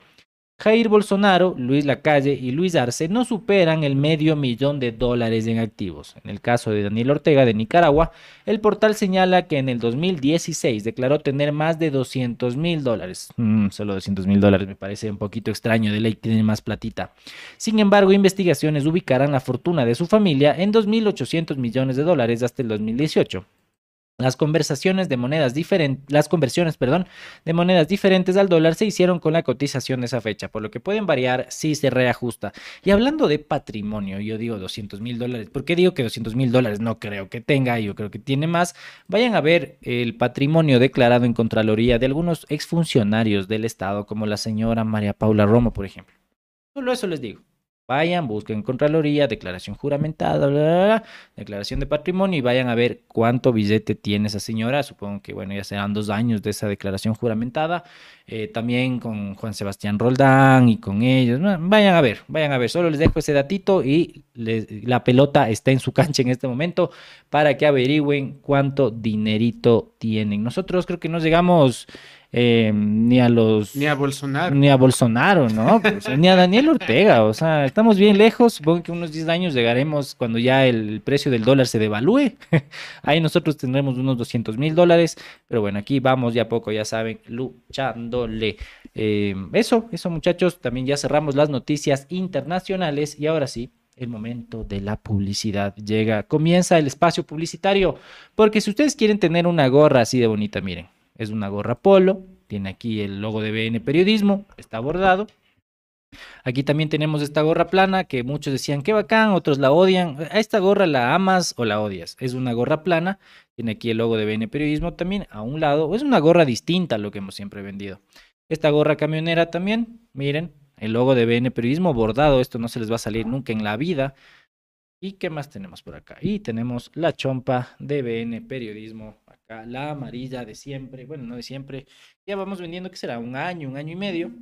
Speaker 2: Jair Bolsonaro, Luis Lacalle y Luis Arce no superan el medio millón de dólares en activos. En el caso de Daniel Ortega de Nicaragua, el portal señala que en el 2016 declaró tener más de 200 mil dólares. Mm, solo 200 mil dólares me parece un poquito extraño, de ley tiene más platita. Sin embargo, investigaciones ubicarán la fortuna de su familia en 2.800 millones de dólares hasta el 2018. Las conversaciones de monedas diferentes, las conversiones, perdón, de monedas diferentes al dólar se hicieron con la cotización de esa fecha, por lo que pueden variar si se reajusta. Y hablando de patrimonio, yo digo 200 mil dólares. ¿Por qué digo que 200 mil dólares no creo que tenga? Yo creo que tiene más. Vayan a ver el patrimonio declarado en Contraloría de algunos exfuncionarios del Estado, como la señora María Paula Romo, por ejemplo. Solo eso les digo. Vayan, busquen Contraloría, declaración juramentada, declaración de patrimonio y vayan a ver cuánto billete tiene esa señora. Supongo que, bueno, ya serán dos años de esa declaración juramentada. Eh, también con Juan Sebastián Roldán y con ellos. Vayan a ver, vayan a ver. Solo les dejo ese datito y la pelota está en su cancha en este momento para que averigüen cuánto dinerito tienen. Nosotros creo que nos llegamos eh, ni a los...
Speaker 1: Ni a Bolsonaro.
Speaker 2: Ni a Bolsonaro, ¿no? ni a Daniel Ortega. O sea, estamos bien lejos. Supongo que unos 10 años llegaremos cuando ya el precio del dólar se devalúe. Ahí nosotros tendremos unos 200 mil dólares. Pero bueno, aquí vamos ya poco, ya saben, luchándole. Eh, eso, eso muchachos. También ya cerramos las noticias internacionales. Y ahora sí, el momento de la publicidad llega. Comienza el espacio publicitario. Porque si ustedes quieren tener una gorra así de bonita, miren es una gorra polo, tiene aquí el logo de BN Periodismo, está bordado. Aquí también tenemos esta gorra plana que muchos decían que bacán, otros la odian. A esta gorra la amas o la odias. Es una gorra plana, tiene aquí el logo de BN Periodismo también a un lado. Es una gorra distinta a lo que hemos siempre vendido. Esta gorra camionera también, miren, el logo de BN Periodismo bordado, esto no se les va a salir nunca en la vida. ¿Y qué más tenemos por acá? Y tenemos la chompa de BN Periodismo la amarilla de siempre, bueno, no de siempre, ya vamos vendiendo, que será? Un año, un año y medio.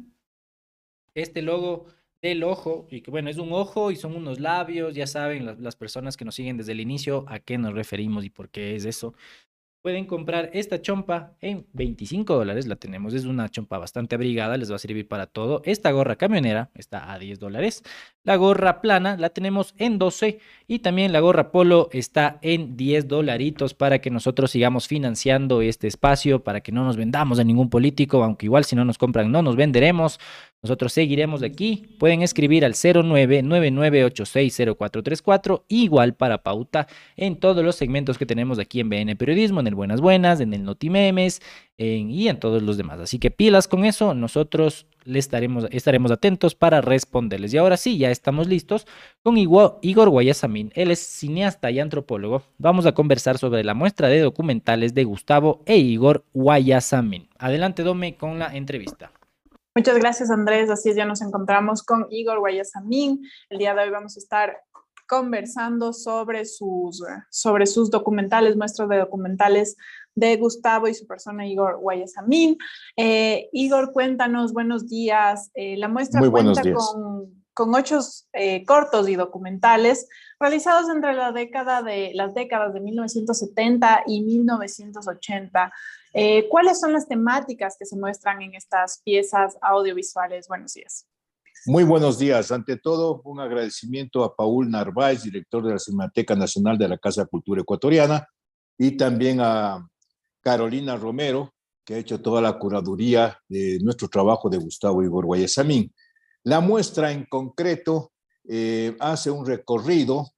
Speaker 2: Este logo del ojo, y que bueno, es un ojo y son unos labios, ya saben las personas que nos siguen desde el inicio a qué nos referimos y por qué es eso pueden comprar esta chompa en 25 dólares. La tenemos, es una chompa bastante abrigada, les va a servir para todo. Esta gorra camionera está a 10 dólares. La gorra plana la tenemos en 12 y también la gorra polo está en 10 dolaritos para que nosotros sigamos financiando este espacio, para que no nos vendamos a ningún político, aunque igual si no nos compran no nos venderemos. Nosotros seguiremos de aquí. Pueden escribir al 0999860434, igual para pauta en todos los segmentos que tenemos aquí en BN Periodismo, en el Buenas Buenas, en el Notimemes en, y en todos los demás. Así que pilas con eso, nosotros le estaremos, estaremos atentos para responderles. Y ahora sí, ya estamos listos con Igor Guayasamín. Él es cineasta y antropólogo. Vamos a conversar sobre la muestra de documentales de Gustavo e Igor Guayasamín. Adelante, Dome, con la entrevista.
Speaker 3: Muchas gracias, Andrés. Así es, ya nos encontramos con Igor Guayasamín. El día de hoy vamos a estar conversando sobre sus, sobre sus documentales, muestras de documentales de Gustavo y su persona Igor Guayasamín. Eh, Igor, cuéntanos, buenos días. Eh, la muestra cuenta con, con, ocho eh, cortos y documentales realizados entre de, las décadas de 1970 y 1980. Eh, ¿Cuáles son las temáticas que se muestran en estas piezas audiovisuales? Buenos días.
Speaker 19: Muy buenos días. Ante todo, un agradecimiento a Paul Narváez, director de la Cinemateca Nacional de la Casa Cultura Ecuatoriana, y también a Carolina Romero, que ha hecho toda la curaduría de nuestro trabajo de Gustavo Igor Guayasamín. La muestra en concreto eh, hace un recorrido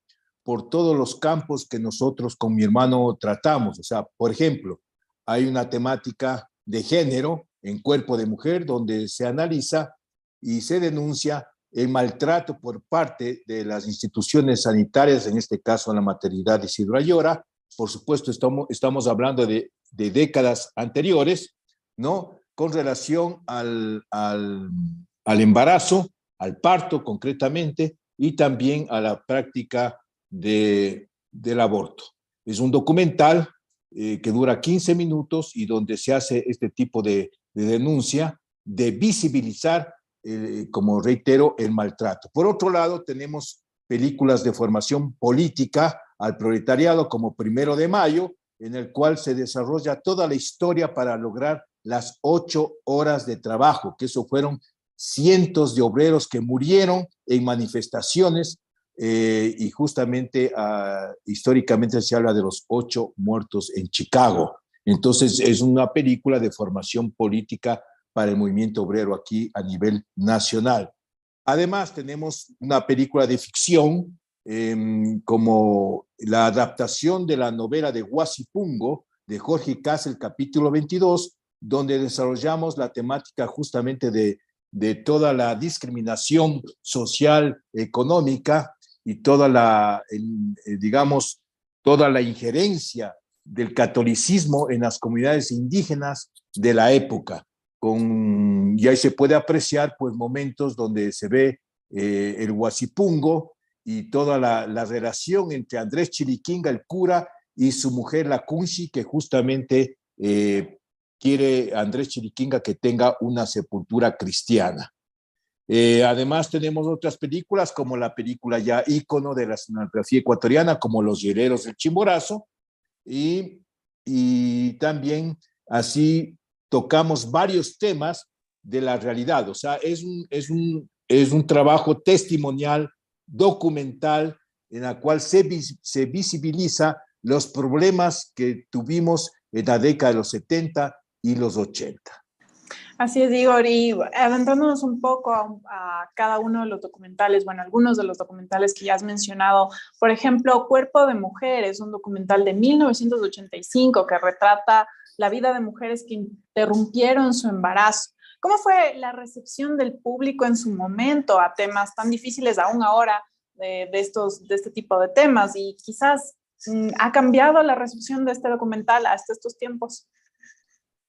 Speaker 19: por todos los campos que nosotros con mi hermano tratamos. O sea, por ejemplo, hay una temática de género en cuerpo de mujer donde se analiza y se denuncia el maltrato por parte de las instituciones sanitarias, en este caso la maternidad de Isidro Ayora. Por supuesto, estamos, hablando de, décadas anteriores, ¿no? Con relación al, al embarazo, al parto concretamente, y también a la práctica de, del aborto. Es un documental eh, que dura 15 minutos y donde se hace este tipo de, denuncia, de visibilizar, eh, como reitero, el maltrato. Por otro lado, tenemos películas de formación política al proletariado como Primero de Mayo, en el cual se desarrolla toda la historia para lograr las ocho horas de trabajo, que eso fueron cientos de obreros que murieron en manifestaciones eh, y justamente ah, históricamente se habla de los ocho muertos en Chicago. Entonces es una película de formación política para el movimiento obrero aquí a nivel nacional. Además tenemos una película de ficción em, como la adaptación de la novela de Huasipungo de Jorge Casel, capítulo 22, donde desarrollamos la temática justamente de, de toda la discriminación social, económica y toda la, eh, digamos, toda la injerencia del catolicismo en las comunidades indígenas de la época. Con, y ahí se puede apreciar pues momentos donde se ve eh, el huasipungo y toda la, la, relación entre Andrés Chiriquinga, el cura, y su mujer, la Kunshi, que justamente eh, quiere Andrés Chiriquinga que tenga una sepultura cristiana. Eh, además tenemos otras películas como la película ya ícono de la cinematografía ecuatoriana, como Los Hiereros del Chimborazo, y, y también así tocamos varios temas de la realidad. O sea, es un, es un, es un trabajo testimonial, documental, en la cual se, se visibiliza los problemas que tuvimos en la década de los 70 y los 80.
Speaker 3: Así es, Igor, y adentrándonos un poco a, cada uno de los documentales, bueno, algunos de los documentales que ya has mencionado, por ejemplo, Cuerpo de Mujer es un documental de 1985 que retrata la vida de mujeres que interrumpieron su embarazo. ¿Cómo fue la recepción del público en su momento a temas tan difíciles aún ahora de, estos, de este tipo de temas? Y quizás mm, ha cambiado la recepción de este documental hasta estos tiempos.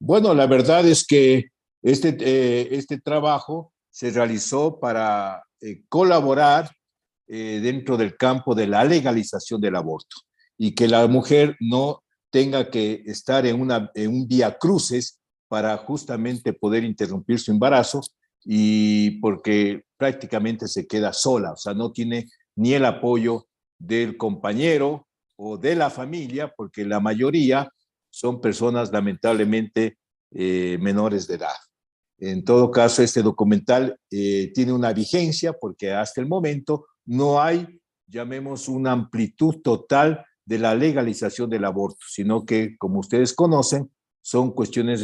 Speaker 19: Bueno, la verdad es que este, eh, este trabajo se realizó para eh, colaborar eh, dentro del campo de la legalización del aborto y que la mujer no tenga que estar en, una, en un vía cruces para justamente poder interrumpir su embarazo y porque prácticamente se queda sola, o sea, no tiene ni el apoyo del compañero o de la familia, porque la mayoría son personas lamentablemente menores de edad. En todo caso, este documental eh, tiene una vigencia porque hasta el momento no hay, llamemos, una amplitud total de la legalización del aborto, sino que, como ustedes conocen, son cuestiones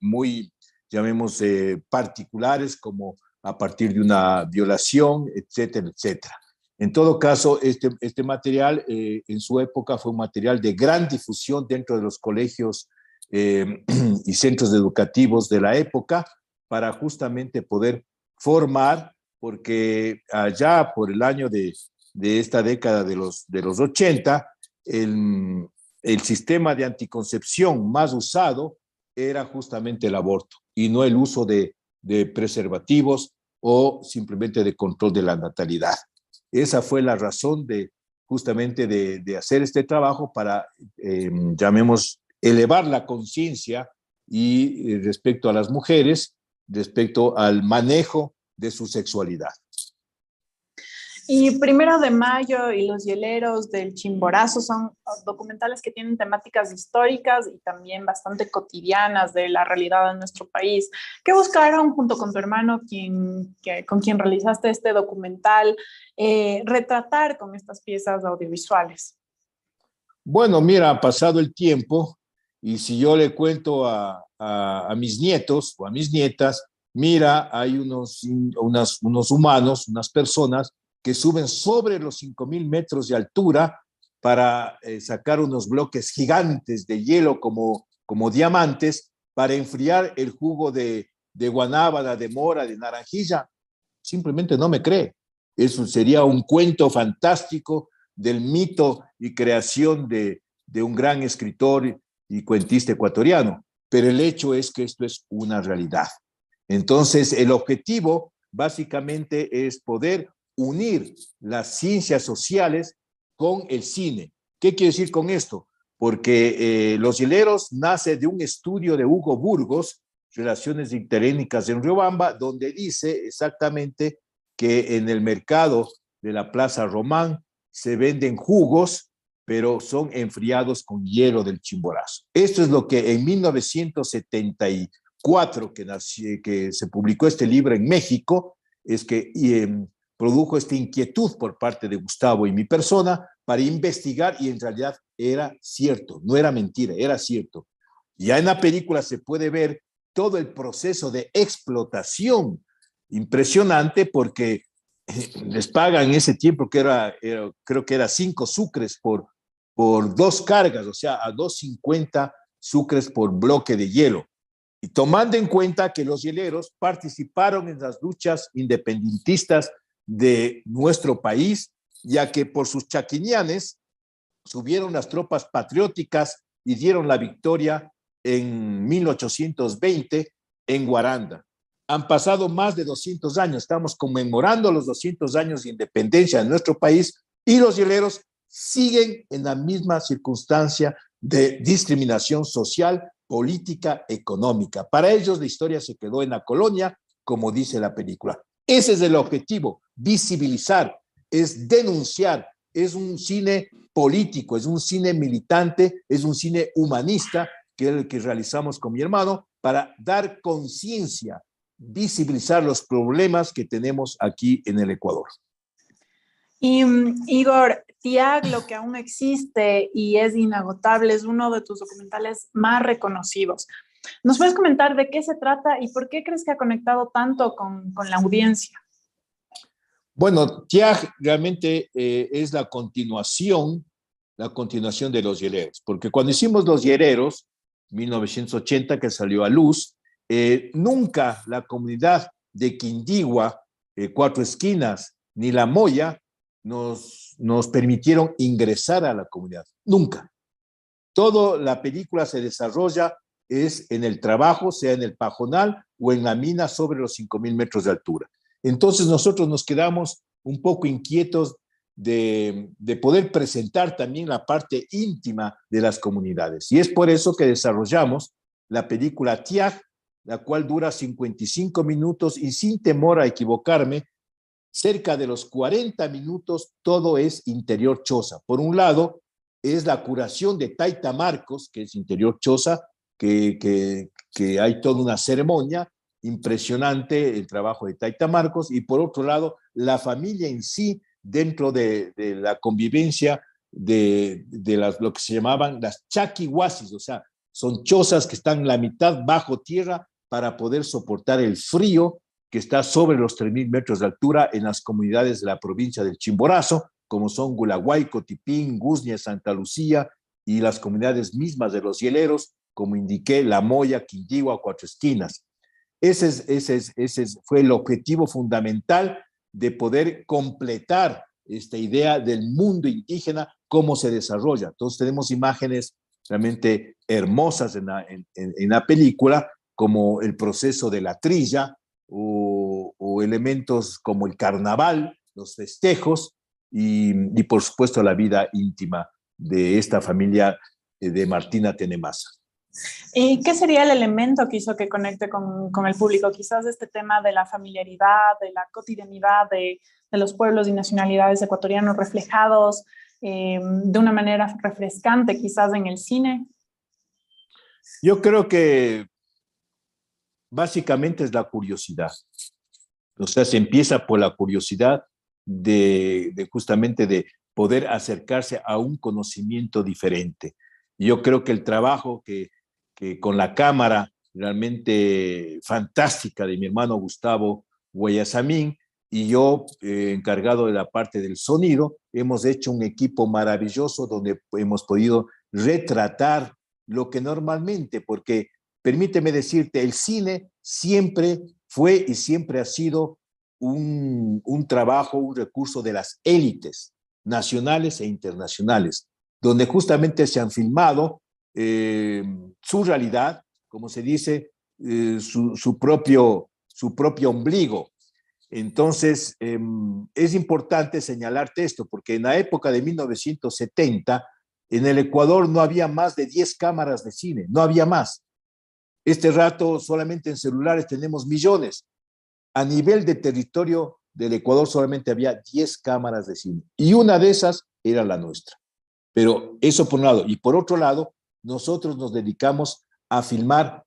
Speaker 19: muy, llamemos, eh, particulares, como a partir de una violación, etcétera, etcétera. En todo caso, este, este material eh, en su época fue un material de gran difusión dentro de los colegios y centros educativos de la época, para justamente poder formar, porque allá por el año de, de esta década de los, de los 80, el, el sistema de anticoncepción más usado era justamente el aborto y no el uso de, de preservativos o simplemente de control de la natalidad. Esa fue la razón de justamente de, hacer este trabajo para, eh, llamemos, elevar la conciencia y eh, respecto a las mujeres respecto al manejo de su sexualidad.
Speaker 3: Y Primero de Mayo y Los Hieleros del Chimborazo son documentales que tienen temáticas históricas y también bastante cotidianas de la realidad de nuestro país. ¿Qué buscaron junto con tu hermano, quien, que, con quien realizaste este documental, eh, retratar con estas piezas audiovisuales?
Speaker 19: Bueno, mira, ha pasado el tiempo y si yo le cuento a, a, mis nietos o a mis nietas, mira, hay unos, unas, unos humanos, unas personas que suben sobre los 5.000 metros de altura para eh, sacar unos bloques gigantes de hielo como, como diamantes para enfriar el jugo de, de guanábana, de mora, de naranjilla. Simplemente no me cree. Eso sería un cuento fantástico del mito y creación de, de un gran escritor y cuentista ecuatoriano pero el hecho es que esto es una realidad. Entonces, el objetivo básicamente es poder unir las ciencias sociales con el cine. ¿Qué quiere decir con esto? Porque eh, Los Hileros nace de un estudio de Hugo Burgos, Relaciones Interétnicas en Riobamba, donde dice exactamente que en el mercado de la Plaza Román se venden jugos pero son enfriados con hielo del chimborazo. Esto es lo que en 1971 4 que, nació, que se publicó este libro en México, es que em, produjo esta inquietud por parte de Gustavo y mi persona para investigar y en realidad era cierto, no era mentira, era cierto. Ya en la película se puede ver todo el proceso de explotación impresionante porque eh, les pagan ese tiempo que era, creo que era cinco sucres por, por dos cargas, o sea, a 2.50 sucres por bloque de hielo. Y tomando en cuenta que los hieleros participaron en las luchas independentistas de nuestro país, ya que por sus chaquinianes subieron las tropas patrióticas y dieron la victoria en 1820 en Guaranda. Han pasado más de 200 años, estamos conmemorando los 200 años de independencia de nuestro país y los hieleros siguen en la misma circunstancia de discriminación social, política, económica. Para ellos la historia se quedó en la colonia, como dice la película. Ese es el objetivo, visibilizar, es denunciar, es un cine político, es un cine militante, es un cine humanista que es el que realizamos con mi hermano para dar conciencia, visibilizar los problemas que tenemos aquí en el Ecuador.
Speaker 3: Y mm, Igor, TIAG, lo que aún existe y es inagotable, es uno de tus documentales más reconocidos. ¿Nos puedes comentar de qué se trata y por qué crees que ha conectado tanto con, con la audiencia?
Speaker 19: Bueno, TIAG realmente eh, es la continuación, la continuación de los hiereros, porque cuando hicimos los hiereros, 1980 que salió a luz, eh, nunca la comunidad de Quindigua, eh, Cuatro Esquinas, ni La Moya nos, nos permitieron ingresar a la comunidad. Nunca. Toda la película se desarrolla es en el trabajo, sea en el pajonal o en la mina sobre los 5.000 metros de altura. Entonces nosotros nos quedamos un poco inquietos de, de, poder presentar también la parte íntima de las comunidades. Y es por eso que desarrollamos la película TIAG, la cual dura 55 minutos y sin temor a equivocarme, cerca de los 40 minutos todo es interior choza. Por un lado, es la curación de Taita Marcos, que es interior choza, que, que, que hay toda una ceremonia impresionante, el trabajo de Taita Marcos, y por otro lado, la familia en sí dentro de, de la convivencia de, de las, lo que se llamaban las chaquihuasis, o sea, son chozas que están la mitad bajo tierra para poder soportar el frío que está sobre los 3.000 metros de altura en las comunidades de la provincia del Chimborazo, como son Gulaguay, Cotipín, Guznia, Santa Lucía y las comunidades mismas de los hieleros, como indiqué, La Moya, Quindigua, Cuatro Esquinas. Ese, es, ese, es, ese fue el objetivo fundamental de poder completar esta idea del mundo indígena, cómo se desarrolla. Entonces tenemos imágenes realmente hermosas en la, película, como el proceso de la trilla o, o, elementos como el carnaval, los festejos y, y, por supuesto la vida íntima de esta familia eh, de Martina Tenemasa.
Speaker 3: ¿Y qué sería el elemento que hizo que conecte con, con, el público? Quizás este tema de la familiaridad, de la cotidianidad de, de los pueblos y nacionalidades ecuatorianos reflejados eh, de una manera refrescante, quizás en el cine.
Speaker 19: Yo creo que básicamente es la curiosidad. O sea, se empieza por la curiosidad de, de justamente de poder acercarse a un conocimiento diferente. Yo creo que el trabajo que que con la cámara realmente fantástica de mi hermano Gustavo Guayasamín y yo, eh, encargado de la parte del sonido, hemos hecho un equipo maravilloso donde hemos podido retratar lo que normalmente, porque permíteme decirte, el cine siempre fue y siempre ha sido un, un trabajo, un recurso de las élites nacionales e internacionales, donde justamente se han filmado eh, su realidad, como se dice, eh, su, propio, su propio ombligo. Entonces, eh, es importante señalarte esto, porque en la época de 1970, en el Ecuador no había más de 10 cámaras de cine, no había más. Este rato solamente en celulares tenemos millones. A nivel de territorio del Ecuador solamente había 10 cámaras de cine y una de esas era la nuestra. Pero eso por un lado. Y por otro lado, nosotros nos dedicamos a filmar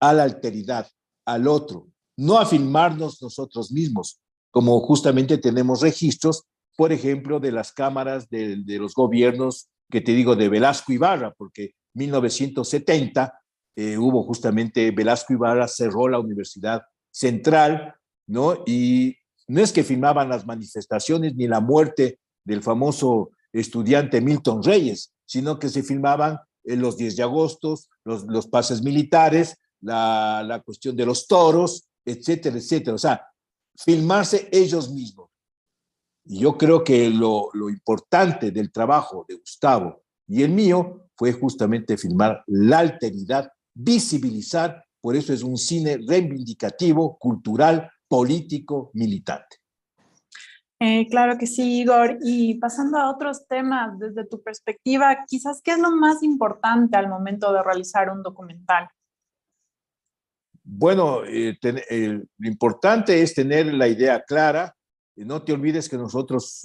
Speaker 19: a la alteridad, al otro, no a filmarnos nosotros mismos, como justamente tenemos registros, por ejemplo, de las cámaras de, los gobiernos, que te digo, de Velasco Ibarra, porque 1970 eh, hubo justamente Velasco Ibarra cerró la Universidad Central, ¿no? Y no es que filmaban las manifestaciones ni la muerte del famoso estudiante Milton Reyes, sino que se filmaban en los 10 de agosto, los, los pases militares, la, la cuestión de los toros, etcétera, etcétera. O sea, filmarse ellos mismos. Y yo creo que lo, lo importante del trabajo de Gustavo y el mío fue justamente filmar la alteridad, visibilizar, por eso es un cine reivindicativo, cultural, político, militante.
Speaker 3: Eh, claro que sí, Igor. Y pasando a otros temas, desde tu perspectiva, quizás, ¿qué es lo más importante al momento de realizar un documental?
Speaker 19: Bueno, eh, eh, lo importante es tener la idea clara. No te olvides que nosotros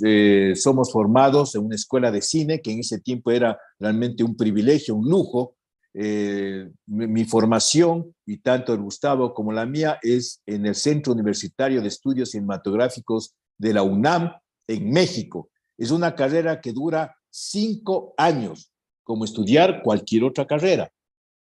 Speaker 19: somos formados en una escuela de cine, que en ese tiempo era realmente un privilegio, un lujo. Mi, mi, formación, y tanto el Gustavo como la mía, es en el Centro Universitario de Estudios Cinematográficos de la UNAM, en México. Es una carrera que dura cinco años, como estudiar cualquier otra carrera.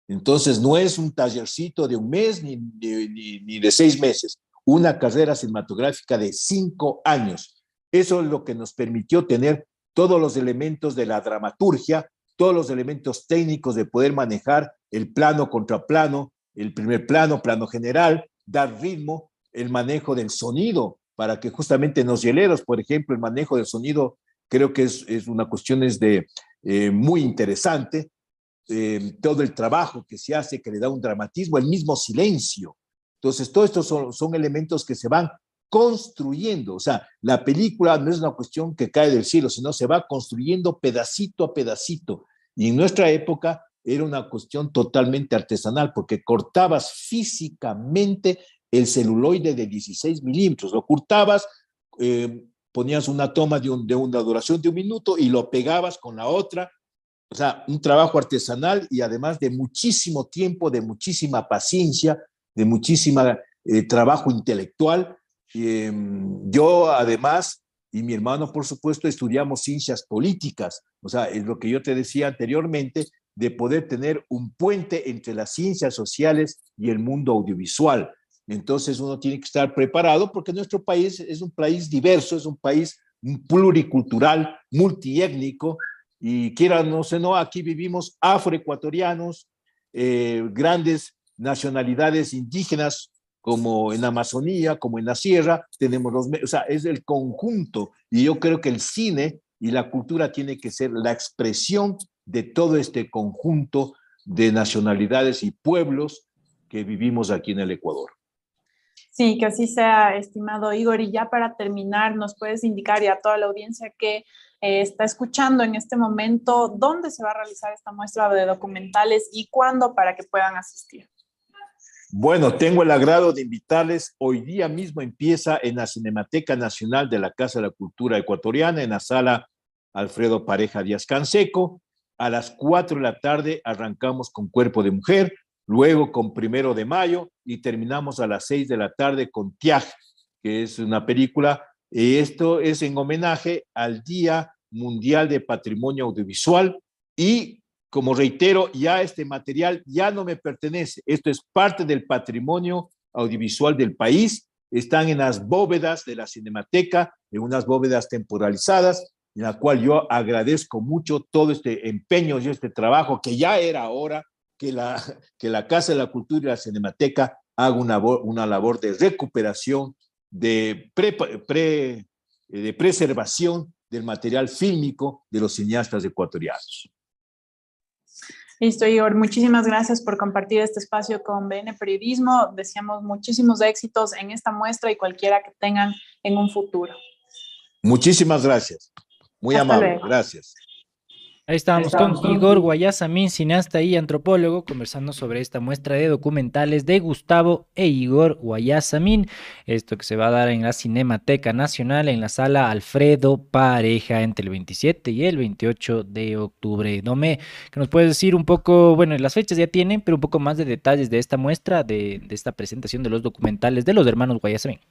Speaker 19: Entonces, no es un tallercito de un mes ni, ni, ni, de seis meses, una carrera cinematográfica de cinco años. Eso es lo que nos permitió tener todos los elementos de la dramaturgia, todos los elementos técnicos de poder manejar el plano contra plano, el primer plano, plano general, dar ritmo, el manejo del sonido, para que justamente en los hieleros, por ejemplo, el manejo del sonido creo que es, una cuestión es de, eh, muy interesante, eh, todo el trabajo que se hace, que le da un dramatismo, el mismo silencio. Entonces, todos estos son, son, elementos que se van construyendo. O sea, la película no es una cuestión que cae del cielo, sino se va construyendo pedacito a pedacito. Y en nuestra época era una cuestión totalmente artesanal, porque cortabas físicamente el celuloide de 16 milímetros, lo cortabas, eh, ponías una toma de, un, de una duración de un minuto y lo pegabas con la otra o sea, un trabajo artesanal y además de muchísimo tiempo, de muchísima paciencia, de muchísima eh, trabajo intelectual. Eh, yo además, y mi hermano por supuesto, estudiamos ciencias políticas. O sea, es lo que yo te decía anteriormente, de poder tener un puente entre las ciencias sociales y el mundo audiovisual. Entonces uno tiene que estar preparado porque nuestro país es un país diverso, es un país pluricultural, multiétnico, y quiera no sé, no, aquí vivimos afroecuatorianos, eh, grandes nacionalidades indígenas, como en Amazonía, como en la sierra, tenemos los, o sea, es el conjunto, y yo creo que el cine y la cultura tiene que ser la expresión de todo este conjunto de nacionalidades y pueblos que vivimos aquí en el Ecuador.
Speaker 3: Sí, que así sea, estimado Igor. Y ya para terminar, nos puedes indicar y a toda la audiencia que eh, está escuchando en este momento dónde se va a realizar esta muestra de documentales y cuándo para que puedan asistir.
Speaker 19: Bueno, tengo el agrado de invitarles. Hoy día mismo empieza en la Cinemateca Nacional de la Casa de la Cultura Ecuatoriana, en la sala Alfredo Pareja Díaz Canseco. A las 4 de la tarde arrancamos con Cuerpo de Mujer, luego con Primero de Mayo y terminamos a las 6 de la tarde con Tiaj, que es una película. Y esto es en homenaje al Día Mundial de Patrimonio Audiovisual y como reitero, ya este material ya no me pertenece. Esto es parte del patrimonio audiovisual del país. Están en las bóvedas de la Cinemateca, en unas bóvedas temporalizadas, en la cual yo agradezco mucho todo este empeño y este trabajo que ya era hora que la, que la Casa de la Cultura y la Cinemateca haga una, una labor de recuperación, de, pre, pre, de preservación del material fílmico de los cineastas ecuatorianos.
Speaker 3: Listo, Igor. Muchísimas gracias por compartir este espacio con BN Periodismo. Deseamos muchísimos éxitos en esta muestra y cualquiera que tengan en un futuro.
Speaker 19: Muchísimas gracias. Muy Hasta amable. Luego. Gracias.
Speaker 2: Ahí estábamos con Igor Guayasamín, cineasta y antropólogo, conversando sobre esta muestra de documentales de Gustavo e Igor Guayasamín. Esto que se va a dar en la Cinemateca Nacional en la sala Alfredo Pareja entre el 27 y el 28 de octubre. Dome, que nos puedes decir un poco, bueno, las fechas ya tienen, pero un poco más de detalles de esta muestra, de, de esta presentación de los documentales de los hermanos Guayasamín.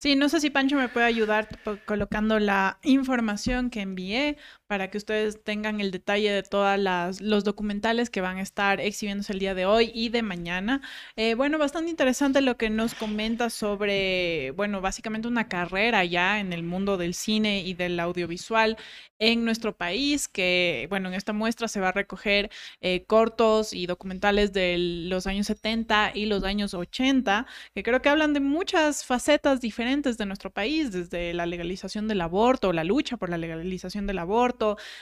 Speaker 3: Sí, no sé si Pancho me puede ayudar colocando la información que envié para que ustedes tengan el detalle de todos los documentales que van a estar exhibiéndose el día de hoy y de mañana. Eh, bueno, bastante interesante lo que nos comenta sobre, bueno, básicamente una carrera ya en el mundo del cine y del audiovisual en nuestro país, que, bueno, en esta muestra se va a recoger eh, cortos y documentales de los años 70 y los años 80, que creo que hablan de muchas facetas diferentes de nuestro país, desde la legalización del aborto, la lucha por la legalización del aborto,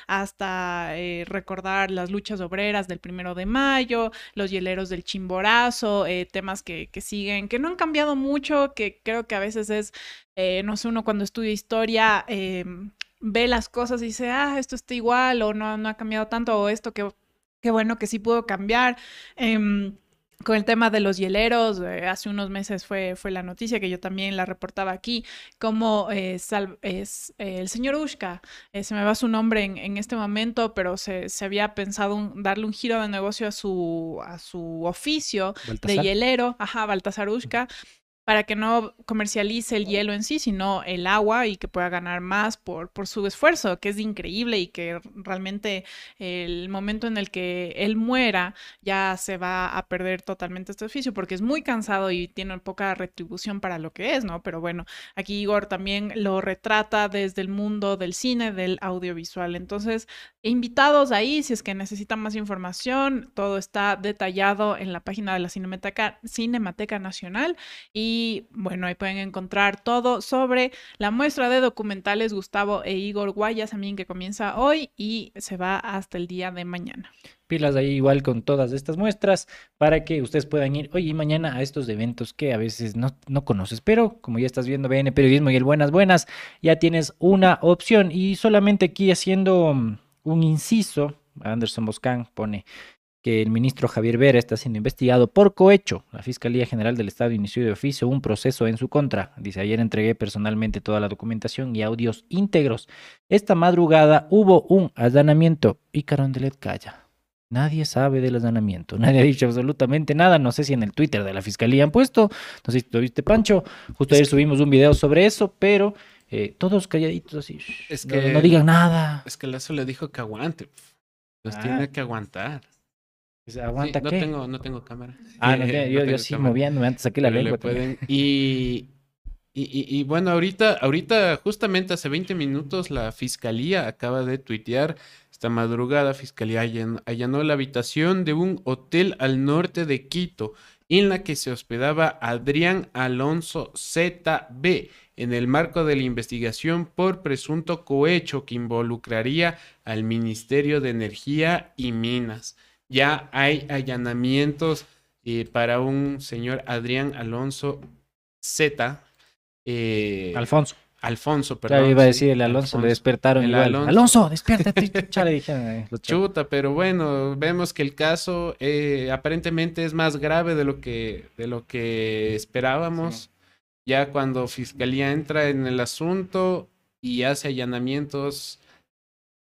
Speaker 3: hasta eh, recordar las luchas obreras del primero de mayo, los hieleros del chimborazo, eh, temas que, siguen, que no han cambiado mucho, que creo que a veces es, eh, no sé, uno cuando estudia historia em, ve las cosas y dice, ah, esto está igual o no, no ha cambiado tanto o esto que qué bueno que sí pudo cambiar. Con el tema de los hieleros, eh, hace unos meses fue, fue la noticia que yo también la reportaba aquí, como eh, es eh, el señor Ushka, se me va su nombre en, este momento, pero se, había pensado darle un giro de negocio a su, a su oficio de hielero, ajá, Baltasar Ushka, para que no comercialice el hielo en sí, sino el agua y que pueda ganar más por, por su esfuerzo, que es increíble y que realmente el momento en el que él muera ya se va a perder totalmente este oficio porque es muy cansado y tiene poca retribución para lo que es, ¿no? Pero bueno, aquí Igor también lo retrata desde el mundo del cine, del audiovisual. Entonces, invitados ahí, si es que necesitan más información, todo está detallado en la página de la Cinemateca, Cinemateca Nacional y y bueno, ahí pueden encontrar todo sobre la muestra de documentales Gustavo e Igor Guayas, también que comienza hoy y se va hasta el día de mañana.
Speaker 2: Pilas ahí igual con todas estas muestras para que ustedes puedan ir hoy y mañana a estos eventos que a veces no, no conoces, pero como ya estás viendo BN Periodismo y el Buenas Buenas, ya tienes una opción y solamente aquí haciendo mm, un inciso, Anderson Boscan pone que el ministro Javier Vera está siendo investigado por cohecho. La Fiscalía General del Estado inició de oficio un proceso en su contra. Dice, ayer entregué personalmente toda la documentación y audios íntegros. Esta madrugada hubo un allanamiento y Carondelet calla. Nadie sabe del allanamiento, nadie ha dicho absolutamente nada. No sé si en el Twitter de la Fiscalía han puesto, no sé si lo viste, Pancho. Justo ayer subimos un video sobre eso, pero eh, todos calladitos así. Es que, no, digan nada.
Speaker 1: Es que eso le dijo que aguante. Los ah. tiene que aguantar.
Speaker 2: ¿Aguanta
Speaker 1: no
Speaker 2: qué?
Speaker 1: Tengo, no tengo cámara.
Speaker 2: Ah, no, yo, yo sí moviéndome antes saqué la lengua.
Speaker 1: Y, y, y, bueno, ahorita, ahorita, justamente hace 20 minutos, la fiscalía acaba de tuitear. Esta madrugada, fiscalía allanó la habitación de un hotel al norte de Quito, en la que se hospedaba Adrián Alonso ZB, en el marco de la investigación por presunto cohecho que involucraría al Ministerio de Energía y Minas ya hay allanamientos eh, para un señor Adrián Alonso Z.
Speaker 2: Eh, Alfonso.
Speaker 1: Alfonso, perdón.
Speaker 2: Ya iba a decir el Alonso, le despertaron el Alonso. Alonso, despiértate.
Speaker 1: dije, Chuta, pero bueno, vemos que el caso eh, aparentemente es más grave de lo que, de lo que esperábamos. Ya cuando Fiscalía entra en el asunto y hace allanamientos,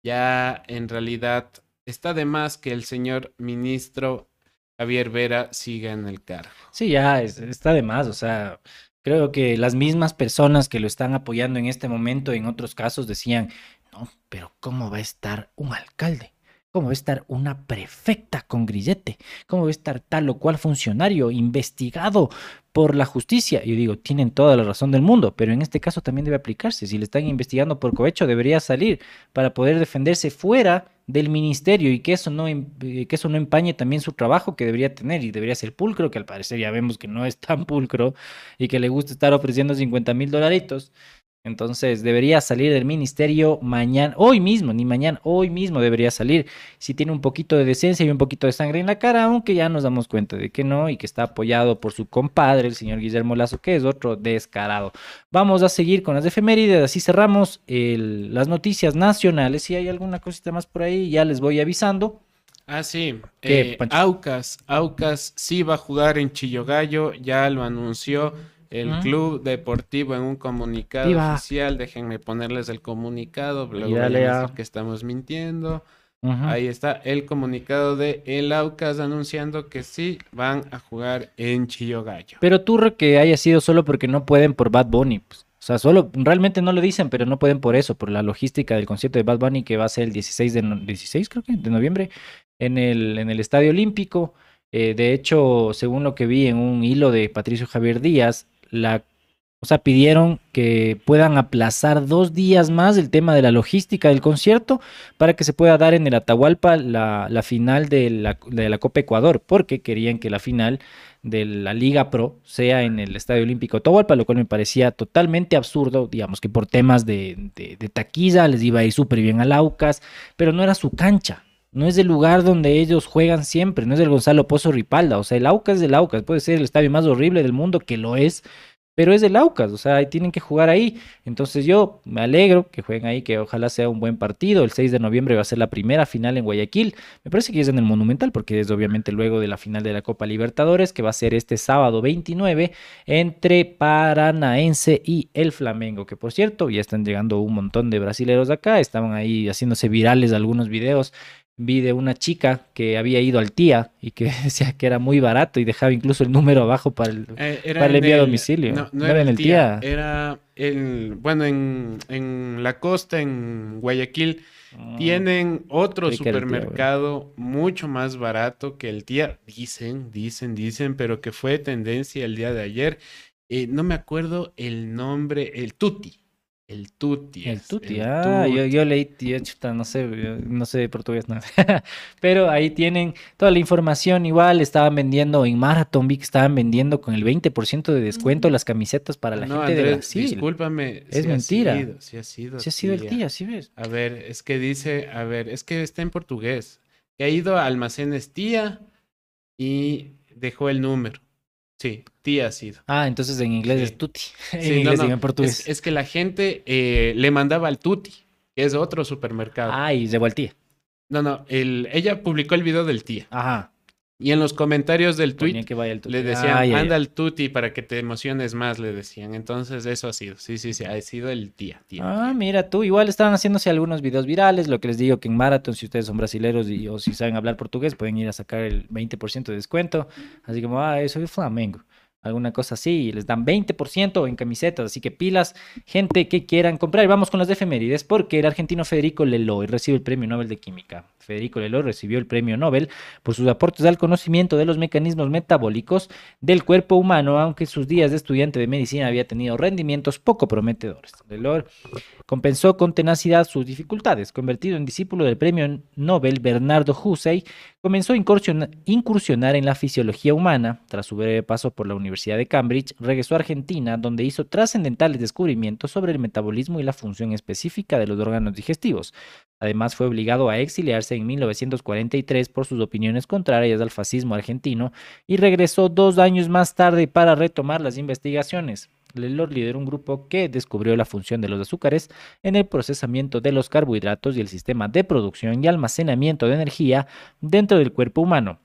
Speaker 1: ya en realidad está de más que el señor ministro Javier Vera siga en el cargo.
Speaker 2: Sí, ya está de más, o sea, creo que las mismas personas que lo están apoyando en este momento, en otros casos, decían, no, pero ¿cómo va a estar un alcalde? ¿Cómo va a estar una prefecta con grillete? ¿Cómo va a estar tal o cual funcionario investigado por la justicia? Yo digo, tienen toda la razón del mundo, pero en este caso también debe aplicarse. Si le están investigando por cohecho, debería salir para poder defenderse fuera del ministerio y que eso no eh, que eso no empañe también su trabajo que debería tener y debería ser pulcro, que al parecer ya vemos que no es tan pulcro y que le gusta estar ofreciendo 50 mil dolaritos. Entonces debería salir del ministerio mañana, hoy mismo, ni mañana, hoy mismo debería salir. Si tiene un poquito de decencia y un poquito de sangre en la cara, aunque ya nos damos cuenta de que no y que está apoyado por su compadre, el señor Guillermo Lazo, que es otro descarado. Vamos a seguir con las efemérides, así cerramos el- las noticias nacionales. Si hay alguna cosita más por ahí, ya les voy avisando.
Speaker 1: Ah, sí.
Speaker 2: ¿Qué,
Speaker 1: Eh? Aucas, Aucas sí va a jugar en Chillogallo, ya lo anunció el
Speaker 2: Ah.
Speaker 1: Club Deportivo en un comunicado
Speaker 2: Viva.
Speaker 1: oficial. Déjenme ponerles el comunicado, luego a decir que estamos mintiendo. Ahí está el comunicado de el Aucas anunciando que sí van a jugar en Chillogallo.
Speaker 2: Pero turro que haya sido solo porque no pueden por Bad Bunny. pues. O sea, solo, realmente no lo dicen, pero no pueden por eso, por la logística del concierto de Bad Bunny que va a ser el 16 de, no- 16 creo que, de noviembre en el, en el Estadio Olímpico. Eh, de hecho, según lo que vi en un hilo de Patricio Javier Díaz, la, o sea, pidieron que puedan aplazar dos días más el tema de la logística del concierto para que se pueda dar en el Atahualpa la, la final de la, de la Copa Ecuador, porque querían que la final de la Liga Pro sea en el Estadio Olímpico Atahualpa, lo cual me parecía totalmente absurdo, digamos que por temas de, de, taquiza les iba a ir súper bien al Aucas, pero no era su cancha. No es el lugar donde ellos juegan siempre, no es el Gonzalo Pozo Ripalda, o sea, el Aucas es el Aucas, puede ser el estadio más horrible del mundo, que lo es, pero es el Aucas, o sea, tienen que jugar ahí. Entonces yo me alegro que jueguen ahí, que ojalá sea un buen partido. El 6 de noviembre va a ser la primera final en Guayaquil. Me parece que es en el Monumental, porque es obviamente luego de la final de la Copa Libertadores, que va a ser este sábado 29 entre Paranaense y el Flamengo, que por cierto, ya están llegando un montón de brasileros acá, estaban ahí haciéndose virales algunos videos. Vi de una chica que había ido al tía y que decía que era muy barato y dejaba incluso el número abajo para el,
Speaker 1: Eh,
Speaker 2: para el
Speaker 1: en
Speaker 2: envío a domicilio.
Speaker 1: No, no
Speaker 2: era
Speaker 1: era
Speaker 2: en
Speaker 1: el tía,
Speaker 2: tía.
Speaker 1: Era el, bueno, en, en la costa, en Guayaquil,
Speaker 2: Ah,
Speaker 1: tienen otro
Speaker 2: tía,
Speaker 1: supermercado mucho más barato que el tía. Dicen, dicen, dicen, pero que fue tendencia el día de ayer. Eh, no me acuerdo el nombre, el Tuti. El Tuti.
Speaker 2: El Tuti,
Speaker 1: el
Speaker 2: ah, yo,
Speaker 1: Tuti.
Speaker 2: yo leí, tío, chuta, no sé, yo no sé de portugués nada. Pero ahí tienen toda la información. Igual estaban vendiendo en Marathon, vi que estaban vendiendo con el 20% de descuento las camisetas para la
Speaker 1: No,
Speaker 2: gente de
Speaker 1: Andrés,
Speaker 2: Brasil.
Speaker 1: discúlpame.
Speaker 2: Es
Speaker 1: sí ha
Speaker 2: mentira.
Speaker 1: sido, sí ha sido.
Speaker 2: Sí ha sido el tía, sí ves.
Speaker 1: A ver, es que dice, a ver, es que está en portugués. Que ha ido a almacenes tía y dejó el número. Sí, tía ha sido.
Speaker 2: Ah, entonces en inglés
Speaker 1: Sí.
Speaker 2: es tutti. En
Speaker 1: Sí, no,
Speaker 2: inglés
Speaker 1: no,
Speaker 2: y en portugués.
Speaker 1: Es, es que la gente eh, le mandaba al Tuti, que es otro supermercado.
Speaker 2: Ah, y llegó al tía.
Speaker 1: No, no, el, ella publicó el video del tía.
Speaker 2: Ajá.
Speaker 1: Y en los comentarios del tweet
Speaker 2: que vaya el tutti.
Speaker 1: le decían,
Speaker 2: Ah,
Speaker 1: anda al Tuti para que te emociones más, le decían. Entonces eso ha sido. Sí, sí, sí, ha sido el tía. tía.
Speaker 2: Ah, mira tú, igual estaban haciéndose algunos videos virales, lo que les digo que en Marathon, si ustedes son brasileros y, o si saben hablar portugués, pueden ir a sacar el 20% de descuento, así como, ah, eso es Flamengo, alguna cosa así, y les dan 20% en camisetas, así que pilas, gente que quieran comprar, vamos con las de efemérides, porque el argentino Federico Leloy recibe el Premio Nobel de Química. Federico Leloy recibió el Premio Nobel por sus aportes al conocimiento de los mecanismos metabólicos del cuerpo humano, aunque sus días de estudiante de medicina había tenido rendimientos poco prometedores. Leloy compensó con tenacidad sus dificultades. Convertido en discípulo del premio Nobel Bernardo Hussey, comenzó a incursiona- incursionar en la fisiología humana. Tras su breve paso por la Universidad de Cambridge, regresó a Argentina, donde hizo trascendentales descubrimientos sobre el metabolismo y la función específica de los órganos digestivos. Además, fue obligado a exiliarse en 1943 por sus opiniones contrarias al fascismo argentino y regresó dos años más tarde para retomar las investigaciones. Lelor lideró un grupo que descubrió la función de los azúcares en el procesamiento de los carbohidratos y el sistema de producción y almacenamiento de energía dentro del cuerpo humano.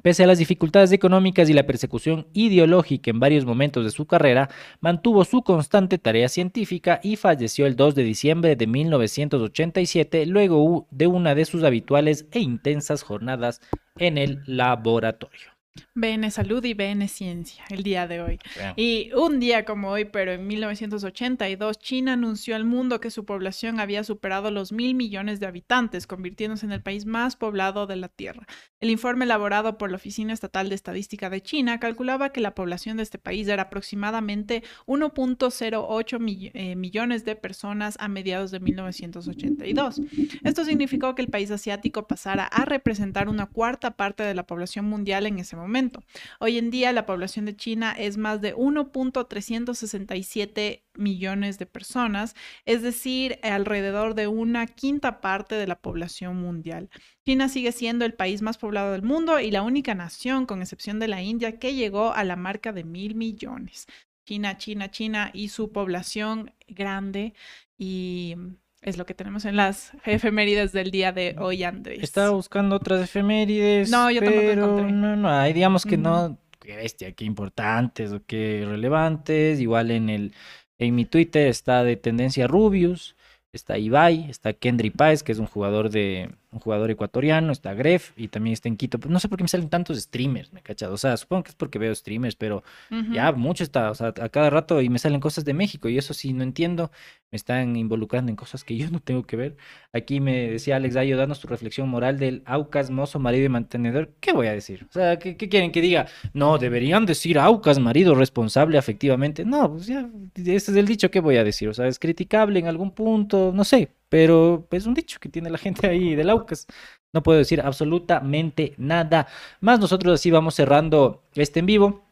Speaker 2: Pese a las dificultades económicas y la persecución ideológica en varios momentos de su carrera, mantuvo su constante tarea científica y falleció el 2 de diciembre de 1987 luego de una de sus habituales e intensas jornadas en el laboratorio.
Speaker 3: BN Salud y BN Ciencia el día de hoy. Y un día como hoy, pero en 1982, China anunció al mundo que su población había superado los mil millones de habitantes, convirtiéndose en el país más poblado de la Tierra. El informe elaborado por la Oficina Estatal de Estadística de China calculaba que la población de este país era aproximadamente 1.08 mill- eh, millones de personas a mediados de 1982. Esto significó que el país asiático pasara a representar una cuarta parte de la población mundial en ese momento momento. Hoy en día la población de China es más de 1.367 millones de personas, es decir, alrededor de una quinta parte de la población mundial. China sigue siendo el país más poblado del mundo y la única nación, con excepción de la India, que llegó a la marca de mil millones. China, China, China y su población grande y es lo que tenemos en las efemérides del día de hoy, Andrés.
Speaker 2: Estaba buscando otras efemérides.
Speaker 3: No, yo tampoco
Speaker 2: pero
Speaker 3: encontré.
Speaker 2: No, no hay, digamos que no, qué bestia, qué importantes o qué relevantes. Igual en el, en mi Twitter está de tendencia Rubius, está Ibai, está Kendry Páez, que es un jugador de un jugador ecuatoriano, está Gref y también está en Quito. No sé por qué me salen tantos streamers, me cachas. O sea, supongo que es porque veo streamers, pero
Speaker 3: Ujú.
Speaker 2: ya mucho está, o sea, a cada rato y me salen cosas de México y eso sí no entiendo. Me están involucrando en cosas que yo no tengo que ver. Aquí me decía Alex Dayo, danos tu reflexión moral del Aucas, mozo, marido y mantenedor. ¿Qué voy a decir? O sea, ¿qué, qué quieren que diga? No, deberían decir Aucas, marido responsable afectivamente. No, pues ya, ese es el dicho, ¿qué voy a decir? O sea, es criticable en algún punto, no sé, pero es un dicho que tiene la gente ahí del Aucas. No puedo decir absolutamente nada más. Nosotros así vamos cerrando este en vivo.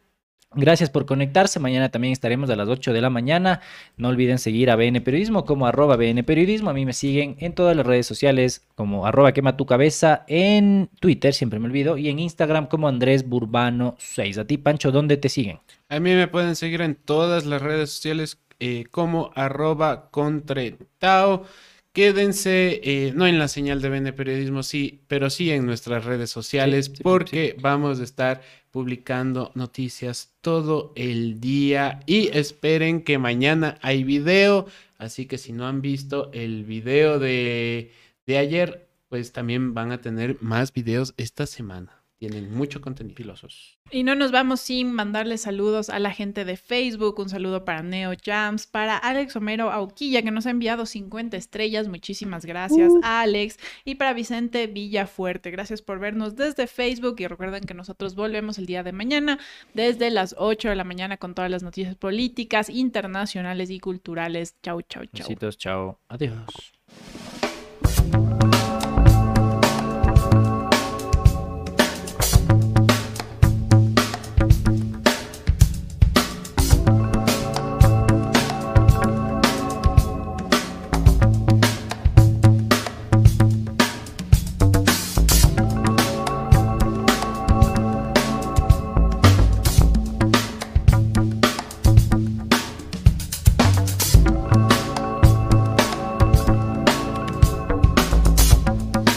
Speaker 2: Gracias por conectarse. Mañana también estaremos a las 8 de la mañana. No olviden seguir a BN Periodismo como arroba BN Periodismo. A mí me siguen en todas las redes sociales como arroba quema tu cabeza. En Twitter, siempre me olvido. Y en Instagram como Andrés Burbano 6. A ti, Pancho, ¿dónde te siguen?
Speaker 1: A mí me pueden seguir en todas las redes sociales eh, como arroba contretao. Quédense, eh, no en la señal de Vene Periodismo, sí, pero sí en nuestras redes sociales,
Speaker 2: sí,
Speaker 1: porque vamos a estar publicando noticias todo el día. Y esperen que mañana hay video, así que si no han visto el video de, de ayer, pues también van a tener más videos esta semana. Tienen mucho contenido. Filosos.
Speaker 3: Y no nos vamos sin mandarle saludos a la gente de Facebook, un saludo para Neo Jams, para Alex Homero Auquilla, que nos ha enviado 50 estrellas, muchísimas gracias, Alex, y para Vicente Villafuerte, gracias por vernos desde Facebook y recuerden que nosotros volvemos el día de mañana desde las 8 de la mañana con todas las noticias políticas, internacionales y culturales. Chau, chau, chau.
Speaker 2: Besitos, chao. Adiós.